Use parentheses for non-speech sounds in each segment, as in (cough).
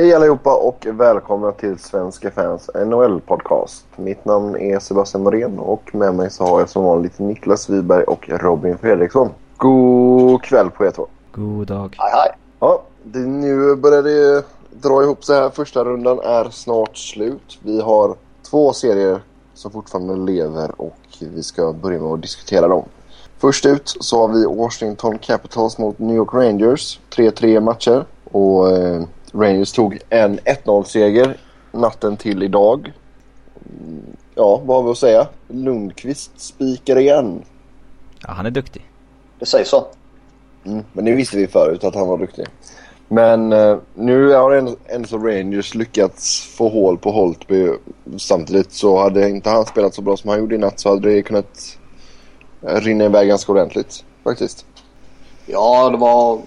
Hej allihopa och välkomna till Svenska fans NHL-podcast. Mitt namn är Sebastian Morén och med mig så har jag som vanligt Niklas Wiberg och Robin Fredriksson. God kväll på er två. God dag. Hej hej. Ja, det, nu börjar det dra ihop sig här. Första rundan är snart slut. Vi har två serier som fortfarande lever och vi ska börja med att diskutera dem. Först ut så har vi Washington Capitals mot New York Rangers. 3-3 matcher och eh, Rangers tog en 1-0-seger natten till idag. Ja, vad har vi att säga? Lundqvist spikar igen. Ja, han är duktig. Det sägs så. Mm, men det visste vi förut att han var duktig. Men eh, nu har ändå, Rangers lyckats få hål på Holtby. Samtidigt så hade inte han spelat så bra som han gjorde i natt så hade det kunnat rinna iväg ganska ordentligt faktiskt. Ja, det var...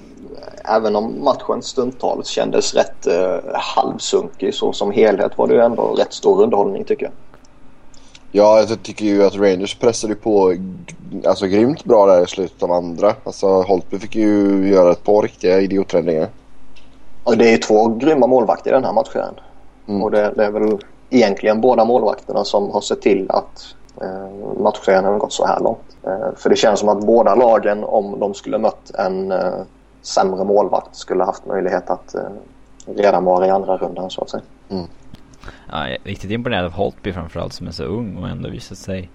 Även om matchen stundtals kändes rätt eh, halvsunkig så som helhet var det ju ändå rätt stor underhållning tycker jag. Ja, jag tycker ju att Rangers pressade på alltså, grymt bra där i slutet av andra. Alltså Holtby fick ju göra ett par riktiga idioträddningar. Och det är två grymma målvakter i den här matchen. Mm. Och det, det är väl egentligen båda målvakterna som har sett till att eh, matchen har gått så här långt. Eh, för det känns som att båda lagen om de skulle mött en eh, sämre målvakt skulle haft möjlighet att eh, redan vara i andra rundan så att säga. Ja, jag är riktigt imponerad av Holtby framförallt som är så ung och ändå visat sig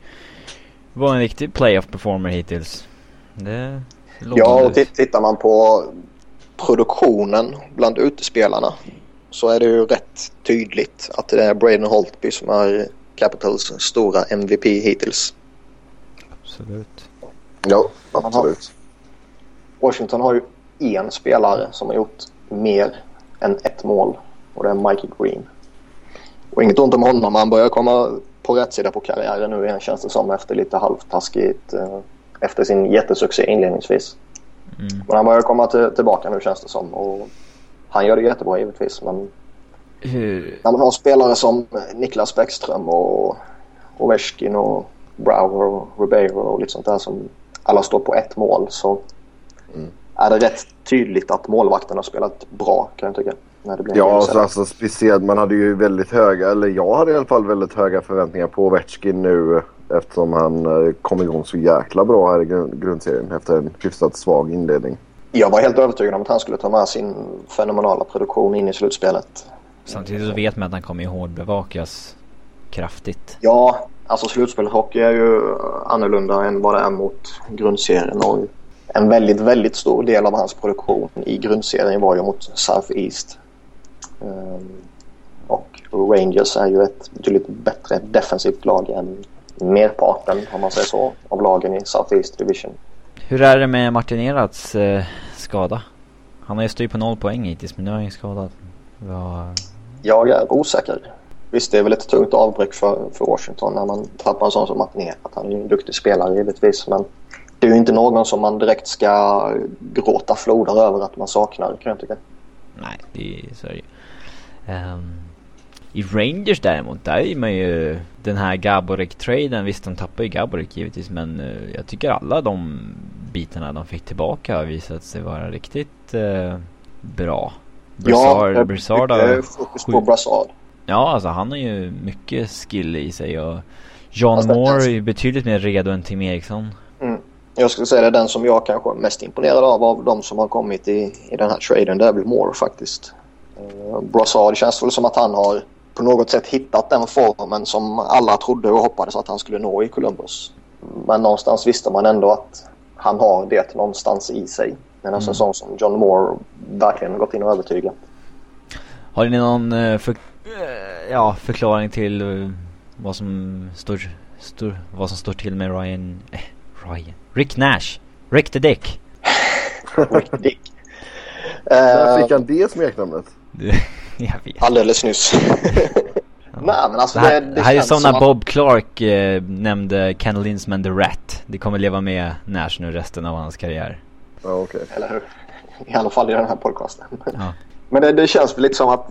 vara en riktig playoff performer hittills. Det Ja, och tittar man på produktionen bland utespelarna så är det ju rätt tydligt att det är Braden Holtby som är Capitals stora MVP hittills. Absolut. Ja, har- absolut. Washington har ju en spelare som har gjort mer än ett mål och det är Mikey Green. Och inget ont om honom, han börjar komma på rätt sida på karriären nu igen känns det som efter lite halvtaskigt eh, efter sin jättesuccé inledningsvis. Mm. Men han börjar komma till, tillbaka nu känns det som och han gör det jättebra givetvis men Hur, när man har spelare som Niklas Bäckström och Ovechkin och Brower och Ribeiro och lite sånt där som alla står på ett mål så Mm. Är det rätt tydligt att målvakterna har spelat bra kan jag tycka. När det blir en Ja, alltså, alltså speciellt man hade ju väldigt höga, eller jag hade i alla fall väldigt höga förväntningar på Ovechkin nu eftersom han eh, kom igång så jäkla bra här i grund- grundserien efter en hyfsat svag inledning. Jag var helt övertygad om att han skulle ta med sin fenomenala produktion in i slutspelet. samtidigt så vet man att han kommer ju hårdbevakas kraftigt. Ja, alltså slutspelshockey är ju annorlunda än vad det är mot grundserien. Och en väldigt, väldigt stor del av hans produktion i grundserien var ju mot Southeast. Ehm, och Rangers är ju ett betydligt bättre defensivt lag än merparten, om man säger så, av lagen i Southeast Division. Hur är det med Martin Erats eh, skada? Han har ju styrt på noll poäng hittills men nu är han ju skadad. Ja, Jag är osäker. Visst, det är väl ett tungt avbräck för, för Washington när man tappar en sån som Martin Erat. Han är ju en duktig spelare givetvis, men det är ju inte någon som man direkt ska gråta floder över att man saknar, kan jag tycka. nej det är så är det ju. Ehm, I Rangers däremot, där är man ju den här Gaborik-traden. Visst, de tappar ju Gaborik givetvis men eh, jag tycker alla de bitarna de fick tillbaka har visat sig vara riktigt eh, bra. Brassard, ja, Brassard har fokus på Brassard. Ja, alltså han har ju mycket skill i sig och John det- Moore är ju betydligt mer redo än Tim Eriksson. Jag skulle säga det är den som jag kanske är mest imponerad av av de som har kommit i, i den här traden. Det är väl Moore faktiskt. Uh, Brassard känns väl som att han har på något sätt hittat den formen som alla trodde och hoppades att han skulle nå i Columbus. Men någonstans visste man ändå att han har det någonstans i sig. Medan Mm. en sån som John Moore verkligen gått in och övertygat. Har ni någon eh, för, eh, ja, förklaring till eh, vad som står, står, vad som står till med Ryan, eh, Ryan, Rick Nash, Rick the Dick. Rick Dick. (laughs) När Eh, fick han det smeknamnet? (laughs) jag vet. alldeles nyss. (laughs) Nej men alltså Det här, det, det här är som när att- Bob Clark eh, nämnde Ken Linsman the Rat. Det kommer leva med Nash nu resten av hans karriär. Ja, okej. Eller hur? I alla fall i den här podcasten. Ja. Men det, det känns väl lite som att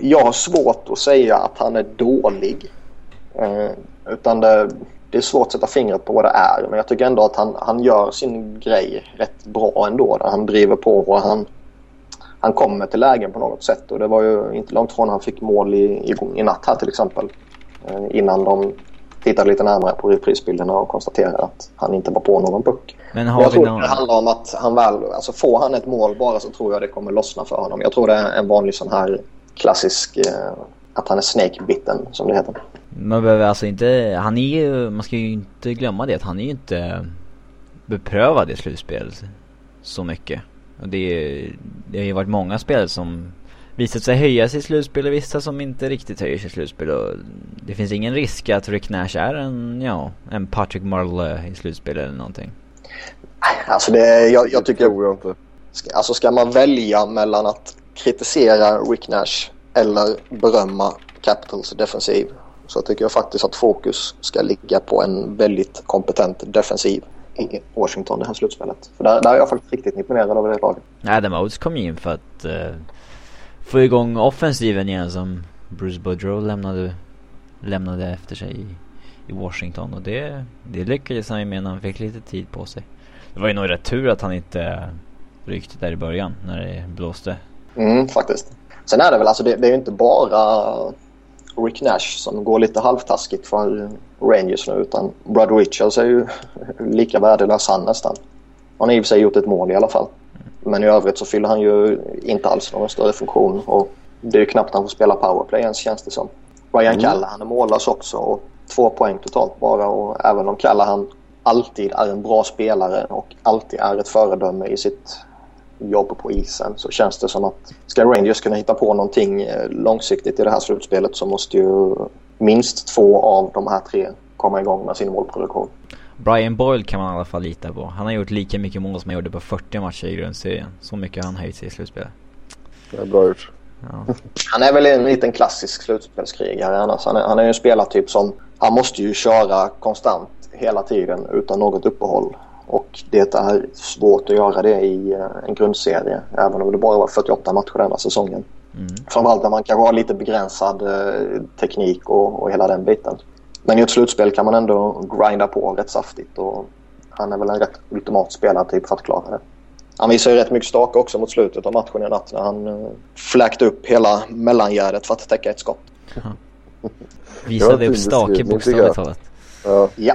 jag har svårt att säga att han är dålig. Eh, utan det, det är svårt att sätta fingret på vad det är. Men jag tycker ändå att han, han gör sin grej rätt bra ändå. Där han driver på och han han kommer till lägen på något sätt och det var ju inte långt från han fick mål i, i, i natt här till exempel. Eh, innan de tittade lite närmare på reprisbilderna och konstaterade att han inte var på någon puck. Men har jag tror någon... det handlar om att han väl, alltså får han ett mål bara så tror jag det kommer lossna för honom. Jag tror det är en vanlig sån här klassisk, eh, att han är snake-bitten som det heter. Man behöver alltså inte, han är ju, man ska ju inte glömma det att han är ju inte beprövad i slutspel så mycket. Och det, det har ju varit många spel som visat sig höja sig i slutspel och vissa som inte riktigt höjer sig i slutspel. Och det finns ingen risk att Rick Nash är en, ja, en Patrick Marle i slutspel eller någonting. Alltså det, jag, jag tycker... Jag inte. Alltså ska man välja mellan att kritisera Rick Nash eller berömma Capitals defensiv så tycker jag faktiskt att fokus ska ligga på en väldigt kompetent defensiv i Washington det här slutspelet. För där, där är jag faktiskt riktigt imponerad av det laget. Adam Oates kom in för att uh, få igång offensiven igen som Bruce Boudreau lämnade, lämnade efter sig i, i Washington. Och det, det lyckades han ju med när han fick lite tid på sig. Det var ju nog rätt tur att han inte ryckte där i början när det blåste. Mm, faktiskt. Sen är det väl alltså, det, det är ju inte bara Rick Nash som går lite halvtaskigt för Rangers nu utan Brad Richards är ju (laughs) lika värdelös han nästan. Han har i och för sig gjort ett mål i alla fall. Men i övrigt så fyller han ju inte alls någon större funktion och det är ju knappt han får spela powerplay ens känns det som. Ryan mm. Callahan är mållös också och två poäng totalt bara och även om Callahan alltid är en bra spelare och alltid är ett föredöme i sitt jobb på isen så känns det som att ska Rangers kunna hitta på någonting eh, långsiktigt i det här slutspelet så måste ju minst två av de här tre komma igång med sin målproduktion. Brian Boyle kan man i alla fall lita på. Han har gjort lika mycket mål som han gjorde på 40 matcher i grundserien. Så mycket har han höjt sig i slutspelet. Det är bra gjort. Ja. (laughs) Han är väl en liten klassisk slutspelskrigare annars. Han är, han är ju en spelartyp som... Han måste ju köra konstant hela tiden utan något uppehåll. Och det är svårt att göra det i eh, en grundserie. Även om det bara var 48 matcher denna säsongen. Mm. Framförallt när man kanske har lite begränsad eh, teknik och, och hela den biten. Men i ett slutspel kan man ändå grinda på rätt saftigt. Och han är väl en rätt ultimat spelartyp för att klara det. Han visade ju rätt mycket stake också mot slutet av matchen i natt när han uh, fläkte upp hela mellangärdet för att täcka ett skott. Visade upp stake bokstavligt talat. Ja. ja.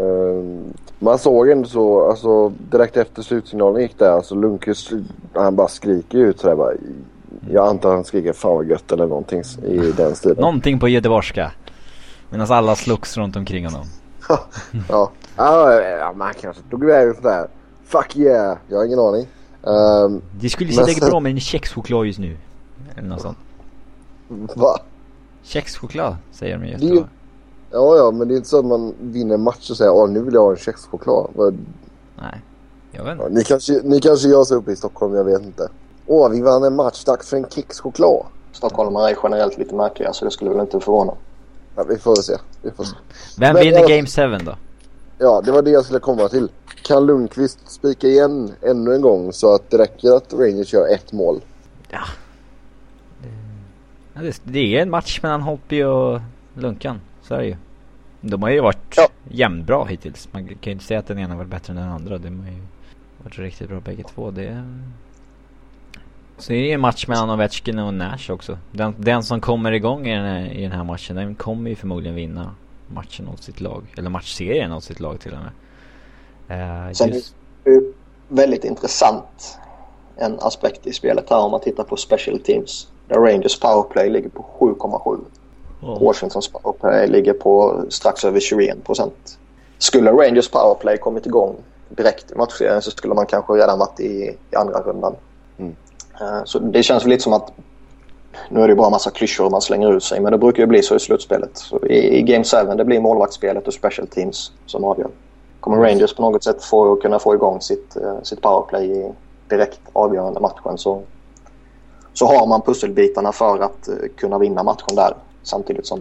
Uh, man såg ändå så, alltså direkt efter slutsignalen gick där, alltså Lundqvist, han bara skriker ut sådär bara. Jag antar att han skriker fan vad gött eller någonting i den stilen. någonting på göteborgska. Medan alla slogs runt omkring honom. ja. ja, man kanske tog iväg sådär. Fuck yeah, jag har ingen aning. Um, det skulle sitta sen... bra med en kexchoklad just nu. Eller något sånt. Va? Kexchoklad säger de ju. Det, Ja, ja, men det är inte så att man vinner en match och säger åh nu vill jag ha en kexchoklad. Nej, jag vet inte. Ja, ni, kanske, ni kanske gör så uppe i Stockholm, jag vet inte. Åh, vi vann en match, dags för en kexchoklad. Stockholmare är generellt lite märkliga så det skulle väl inte förvåna. Ja, vi får se. Vi får se. Vem vinner jag... Game 7 då? Ja, det var det jag skulle komma till. Kan Lundqvist spika igen ännu en gång så att det räcker att Rangers gör ett mål? Ja. Det, det är en match mellan Hoppy och Lunkan. Så är det ju. De har ju varit ja. jämnbra hittills. Man kan ju inte säga att den ena var bättre än den andra. De har ju varit riktigt bra bägge två. Det Så det är ju en match mellan Ovechkin och Nash också. Den, den som kommer igång i den, här, i den här matchen, den kommer ju förmodligen vinna matchen åt sitt lag. Eller matchserien åt sitt lag till och med. Uh, Sen just... är det väldigt intressant en aspekt i spelet här om man tittar på special teams. Där Rangers powerplay ligger på 7,7. Oh. Washingtons powerplay ligger på strax över 21 procent. Skulle Rangers powerplay kommit igång direkt i matchserien så skulle man kanske redan varit i, i andra rundan. Mm. Uh, så det känns väl lite som att nu är det bara massa klyschor man slänger ut sig men det brukar ju bli så i slutspelet. Så i, i Game 7 det blir målvaktsspelet och special teams som avgör. Kommer Rangers på något sätt få, kunna få igång sitt, uh, sitt powerplay i direkt avgörande matchen så, så har man pusselbitarna för att uh, kunna vinna matchen där samtidigt som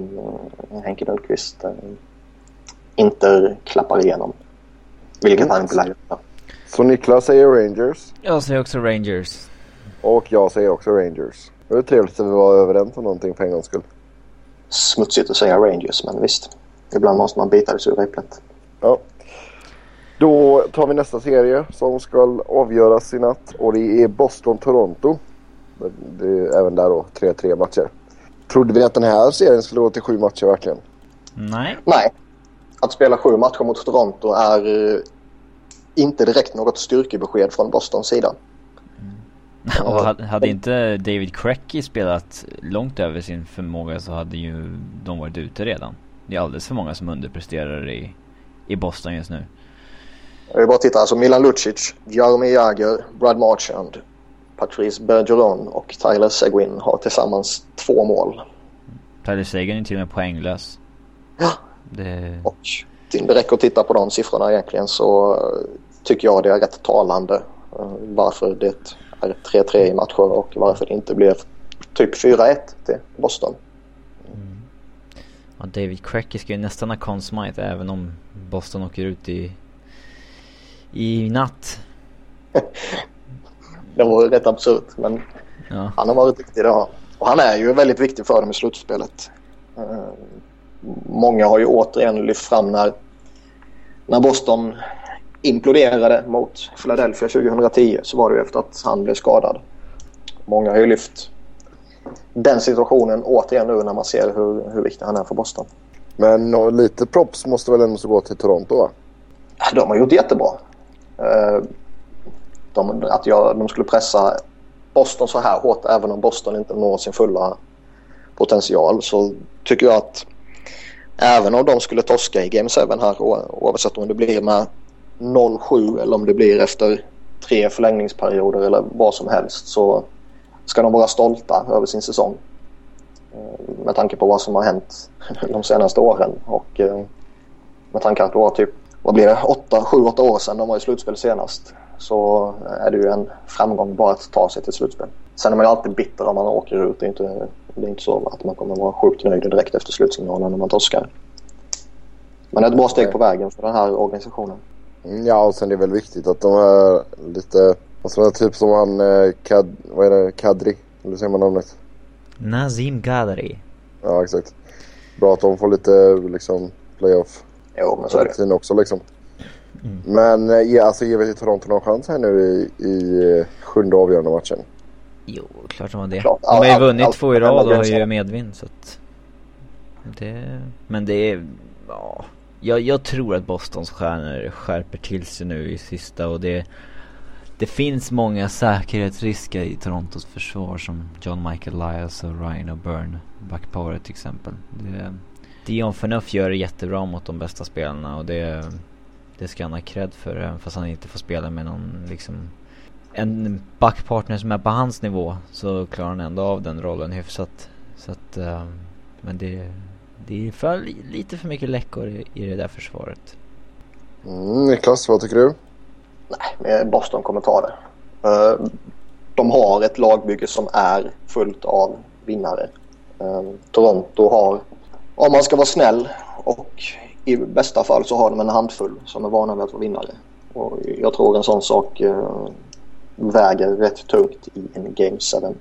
eh, Henke Lundqvist eh, inte klappar igenom. Vilket han inte lär göra. Så Niklas säger Rangers. Jag säger också Rangers. Och jag säger också Rangers. Det är trevligt att vi var överens om någonting för en gångs skull. Smutsigt att säga Rangers, men visst. Ibland måste man bita det sura äpplet. Ja. Då tar vi nästa serie som ska avgöras i natt och det är Boston-Toronto. Det är även där då 3-3 matcher. Trodde vi att den här serien skulle gå till sju matcher verkligen? Nej. Nej. Att spela sju matcher mot Toronto är eh, inte direkt något styrkebesked från Bostons sida. Och hade, hade inte David Cracky spelat långt över sin förmåga så hade ju de varit ute redan. Det är alldeles för många som underpresterar i, i Boston just nu. Jag vill bara titta. Alltså Milan Lucic, Jaromir Jagr, Brad Marchand, Patrice Bergeron och Tyler Seguin har tillsammans två mål. Tyler Seguin är till och med poänglös. Ja. Det... Och det räcker att titta på de siffrorna egentligen så tycker jag det är rätt talande uh, varför det är 3-3 i matcher och varför det inte blev typ 4-1 till Boston. Mm. Ja, David Cracky ska ju nästan ha Conn Smythe även om Boston åker ut i, i natt. (laughs) det var rätt absurt men ja. han har varit viktig idag. Och han är ju väldigt viktig för dem i slutspelet. Uh, många har ju återigen lyft fram när, när Boston imploderade mot Philadelphia 2010 så var det ju efter att han blev skadad. Många har ju lyft den situationen återigen nu när man ser hur, hur viktig han är för Boston. Men lite props måste väl ändå gå till Toronto va? De har gjort jättebra. De, att jag, de skulle pressa Boston så här hårt även om Boston inte når sin fulla potential så tycker jag att även om de skulle torska i Game 7 här oavsett om det blir med 0-7 eller om det blir efter tre förlängningsperioder eller vad som helst så ska de vara stolta över sin säsong. Eh, med tanke på vad som har hänt (laughs) de senaste åren och eh, med tanke på att det var typ, vad blir det, 7-8 år sedan de var i slutspel senast så är det ju en framgång bara att ta sig till slutspel. Sen är man ju alltid bitter om man åker ut. Det är inte, det är inte så att man kommer vara sjukt nöjd direkt efter slutsignalen när man torskar. Men det är ett bra steg på vägen för den här organisationen. Ja, och sen är det väl viktigt att de är lite... Alltså typ som han... Kad, vad är det? Kadri? Eller säger man namnet? Nazim Kadri. Ja, exakt. Bra att de får lite liksom playoff. Jo, men så är det. också liksom. Mm. Men ja, alltså ger vi till Toronto någon chans här nu i, i sjunde avgörande matchen? Jo, klart de har det. Klart. De har ju vunnit all, två i rad och har ju medvind så att... Det... Men det är... Ja. Jag, jag tror att Bostons stjärnor skärper till sig nu i sista och det... Det finns många säkerhetsrisker i Torontos försvar som John Michael Elias och Ryan O'Byrne. Backpower till exempel. Det, Dion Phaneuf gör det jättebra mot de bästa spelarna och det... Det ska han ha cred för även fast han inte får spela med någon liksom en backpartner som är på hans nivå så klarar han ändå av den rollen hyfsat. Så att, uh, men det, det är för, lite för mycket läckor i, i det där försvaret. Mm, Niklas, vad tycker du? Nej, Boston kommer ta det. Uh, de har ett lagbygge som är fullt av vinnare. Uh, Toronto har, om man ska vara snäll och i bästa fall så har de en handfull som är vana vid att vara vinnare. Och jag tror en sån sak uh, väger rätt tungt i en Game 7.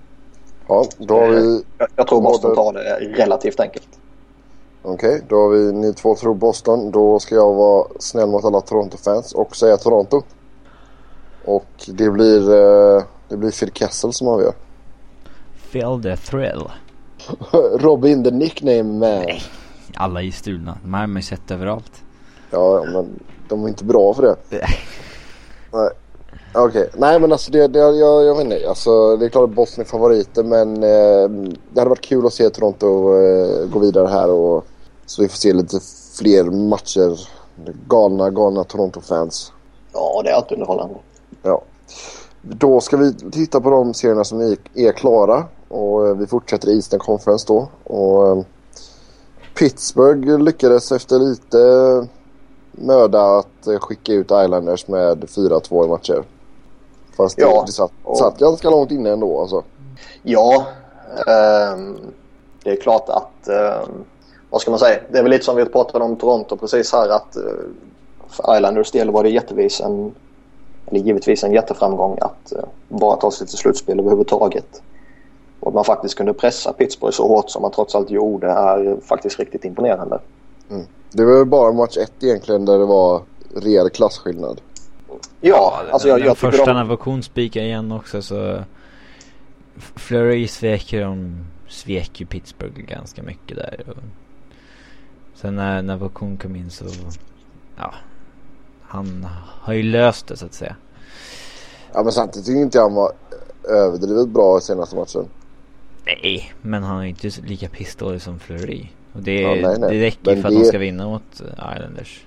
Ja, då har vi... Jag, jag tror Boston tar det relativt enkelt. Okej, okay, då har vi ni två tror Boston. Då ska jag vara snäll mot alla Toronto-fans och säga Toronto. Och det blir, det blir Phil Kessel som avgör. Phil the thrill. (laughs) Robin the nickname man. Nej, alla är stulna. De här har man ju sett överallt. Ja, men de är inte bra för det. (laughs) Nej. Okej, okay. nej men alltså det, det jag, jag vet inte. Alltså, det är klart att Boston är favoriter men eh, det hade varit kul att se Toronto eh, gå vidare här och så vi får se lite fler matcher. Galna, galna Toronto-fans. Ja, det är alltid underhållande. Ja. Då ska vi titta på de serierna som är, är klara och eh, vi fortsätter i Eastern Conference då. Och, eh, Pittsburgh lyckades efter lite möda att eh, skicka ut Islanders med 4-2 i matcher. Fast ja, det, det satt, och... satt ganska långt inne ändå alltså. Ja, um, det är klart att, um, vad ska man säga, det är väl lite som vi pratade om Toronto precis här att uh, för Islanders del var det jättevis en, eller givetvis en jätteframgång att uh, bara ta sig till slutspel överhuvudtaget. Och att man faktiskt kunde pressa Pittsburgh så hårt som man trots allt gjorde är faktiskt riktigt imponerande. Mm. Det var bara match ett egentligen där det var rejäl klasskillnad. Ja, alltså jag, den jag tycker första de... Spikar igen också så Flurry svek ju de svek ju Pittsburgh ganska mycket där och Sen när Navokon kom in så Ja Han har ju löst det så att säga Ja men samtidigt tycker inte jag han var överdrivet bra i senaste matchen. Nej men han är inte lika pissdålig som Flurry Och det, Ja, nej, nej. det räcker Men för att det- de ska vinna mot eh, Islanders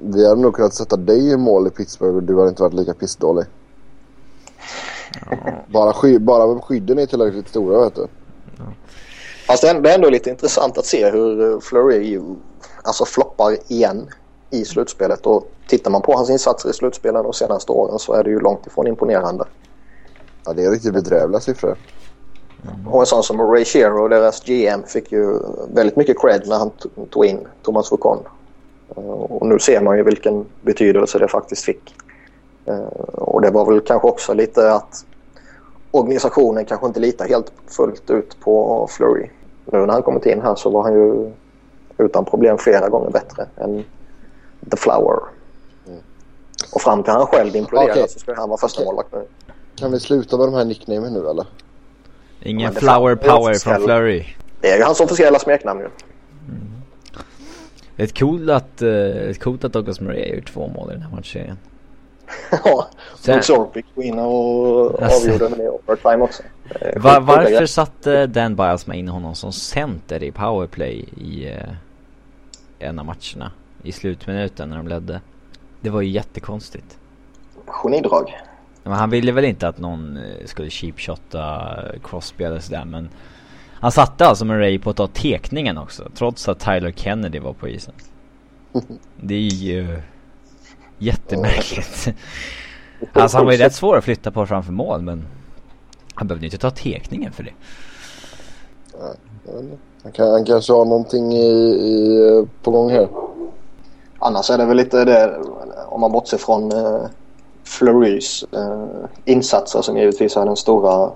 Vi hade nog kunnat sätta dig i mål i Pittsburgh och du hade inte varit lika pissdålig. Bara, sky bara skydden är tillräckligt stora vet du. Fast det är ändå- det är ändå lite intressant att se hur eh, Fleury alltså floppar igen i slutspelet. Och tittar man på hans insatser i slutspelen de senaste åren så är det ju långt ifrån imponerande. Ja det är riktigt bedrövliga siffror. Och en sån som Ray Shero, deras GM, fick ju väldigt mycket cred när han tog in Thomas Foucault. Eh, Och nu ser man ju vilken betydelse det faktiskt fick. Eh, Och det var väl kanske också lite att organisationen kanske inte litar helt fullt ut på Flurry. Nu när han kommit in här så var han ju utan problem flera gånger bättre än The Flower. Och fram till han själv imploderar Okej. så ska han vara första målvakt nu. Kan vi sluta med de här nicknamen nu eller? Ingen flower power från Flurry Det är ju hans officiella smeknamn ju. Det är coolt att, uh, coolt att Douglas Murray gjort två mål i den här matchserien (laughs) Ja, Sen- Zorpic gå in och Alltså. avgjorde med det overtime också. Va- varför satte Dan Biasma in honom som center i powerplay i eh, en av matcherna? I slutminuten när de ledde. Det var ju jättekonstigt. Genidrag. Men han ville väl inte att någon eh, skulle cheapshotta Crosby eller sådär men Han satte alltså Murray på att ta tekningen också trots att Tyler Kennedy var på isen. (laughs) Det är ju jättemärkligt. (laughs) Alltså han var ju rätt svår att flytta på framför mål men Han behövde ju inte ta tekningen för det. Han, kan, han kanske har någonting i, i, på gång här. Annars är det väl lite det, om man bortser från eh, Flurys eh, insatser som givetvis är den stora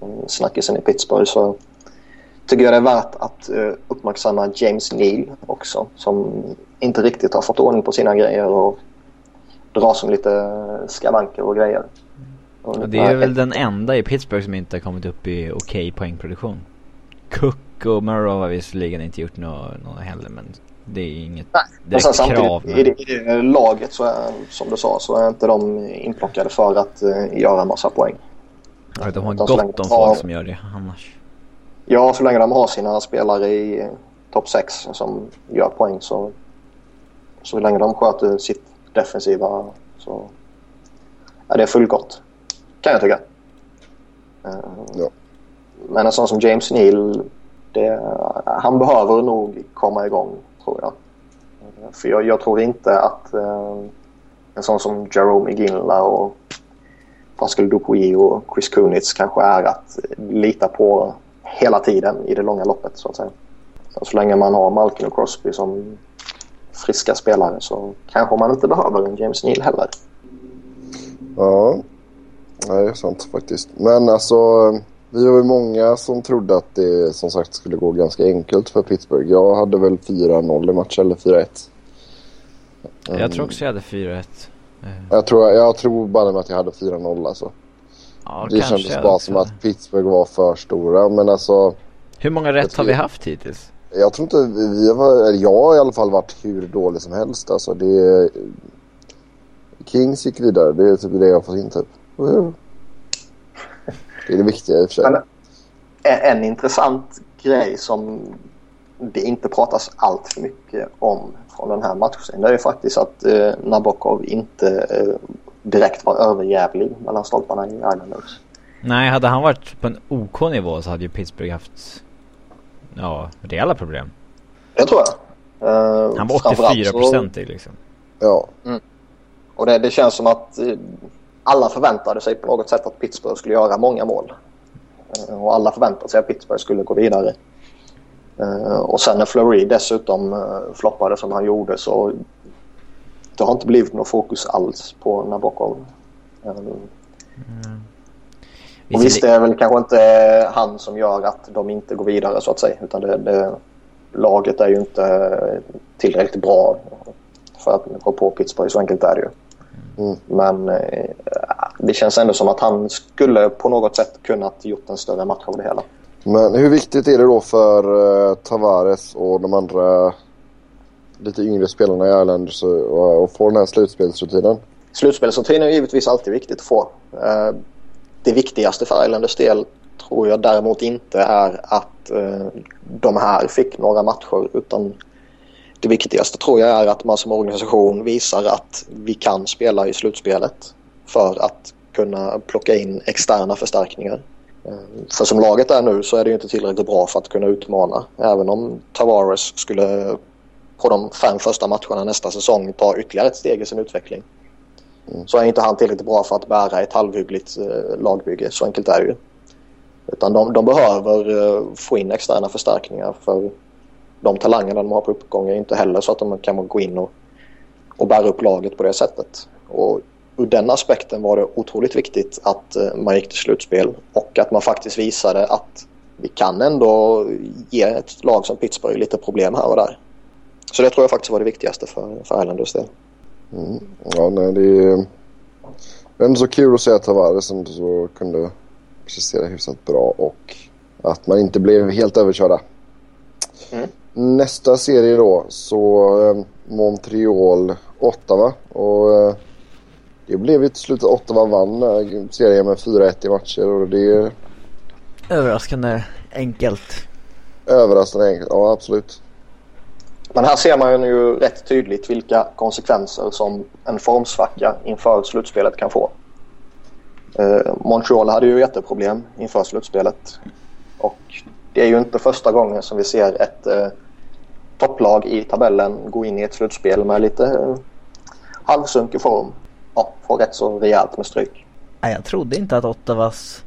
eh, snackisen i Pittsburgh så tycker jag det är värt att eh, uppmärksamma James Neal också som inte riktigt har fått ordning på sina grejer och drar som lite skavanker och grejer. Och det är väl den enda i Pittsburgh som inte har kommit upp i okej poängproduktion. Cook och Murrow har visserligen inte gjort något, något heller men det är inget direkt sen krav. i, Men... det, i det laget så är, som du sa så är inte de inplockade för att eh, göra en massa poäng. Ja, de har utan gott om de har- folk som gör det annars. Ja, så länge de har sina spelare i eh, topp 6 som gör poäng så, så länge de sköter sitt defensiva så är det fullgott. Kan jag tycka. Eh, Ja. Men en sån som James Neal, det, han behöver nog komma igång tror jag. Eh, för jag, jag tror inte att eh, en sån som Jerome Ginla och Pascal Dupuy och Chris Kunitz kanske är att lita på hela tiden i det långa loppet så att säga. Så, så länge man har Malkin och Crosby som friska spelare så kanske man inte behöver en James Neal heller. Ja, ja, det är sant faktiskt. Men alltså, vi var många som trodde att det som sagt skulle gå ganska enkelt för Pittsburgh. Jag hade väl 4-0 i matchen, eller 4-1. Jag tror också jag hade 4-1. Eh, Jag tror, jag tror bara att jag hade 4-0 alltså. Ja, det kändes bara som att Pittsburgh var för stora. Men alltså, Hur många rätt har vi haft hittills? jag tror inte vi har, jag har i alla fall varit hur dålig som helst. Alltså det... Kings gick vidare, det är typ det jag har fått in typ. Det är det viktiga i och för sig. Men- En, en intressant grej som det inte pratas allt för mycket om från den här matchen det är ju faktiskt att eh, Nabokov inte eh, direkt var överjävlig mellan stolparna i Islanders. Nej, hade han varit på en OK nivå så hade ju Pittsburgh haft Ja, rejäla problem. Det tror jag. Eh, Han var framförallt 84 så- procentig liksom. Ja, Och det, det känns som att eh, alla förväntade sig på något sätt att Pittsburgh skulle göra många mål. Eh, och alla förväntade sig att Pittsburgh skulle gå vidare. Eh, och sen när Fleury dessutom eh, floppade som han gjorde så det har inte blivit något fokus alls på Nabokov. Eh, och visst, det är väl kanske inte han som gör att de inte går vidare så att säga. Utan det, det, laget är ju inte tillräckligt bra. för att gå på Pittsburgh. Så enkelt är det ju. Mm. Men eh, det känns ändå som att han skulle på något sätt kunnat gjort en större match av det hela. Men hur viktigt är det då för uh, Tavares och de andra lite yngre spelarna i Islanders att få den här slutspelsrutinen? Slutspelsrutinen är givetvis alltid viktigt att få. Uh, det viktigaste för Islanders del tror jag däremot inte är att de här fick några matcher utan det viktigaste tror jag är att man som organisation visar att vi kan spela i slutspelet för att kunna plocka in externa förstärkningar. Eh, för som laget är nu så är det inte tillräckligt bra för att kunna utmana. Även om Tavares skulle på de fem första matcherna nästa säsong ta ytterligare ett steg i sin utveckling. Mm. Så är inte han tillräckligt bra för att bära ett halvhyggligt eh, lagbygge. Så enkelt är det ju. Utan de, de behöver eh, få in externa förstärkningar för de talangerna de har på uppgång är inte heller så att de kan gå in och, och bära upp laget på det sättet. Och ur den aspekten var det otroligt viktigt att eh, man gick till slutspel och att man faktiskt visade att vi kan ändå ge ett lag som Pittsburgh lite problem här och där. Så det tror jag faktiskt var det viktigaste för, för Islanders del. Mm. Ja, nej, det är, det är ändå så kul att se att Tavares så kunde prestera hyfsat bra och att man inte blev helt överkörda. Mm. Nästa serie då så eh, Montreal Ottawa och eh, det blev ju till slut att Ottawa vann eh, serien med 4-1 i matcher och det... Överraskande enkelt. Överraskande enkelt, ja absolut. Men här ser man ju rätt tydligt vilka konsekvenser som en formsvacka inför slutspelet kan få. Eh, Montreal hade ju jätteproblem inför slutspelet. Och det är ju inte första gången som vi ser ett eh, topplag i tabellen gå in i ett slutspel med lite eh, halvsunkig form ja, få rätt så rejält med stryk. Jag trodde inte att Ottawas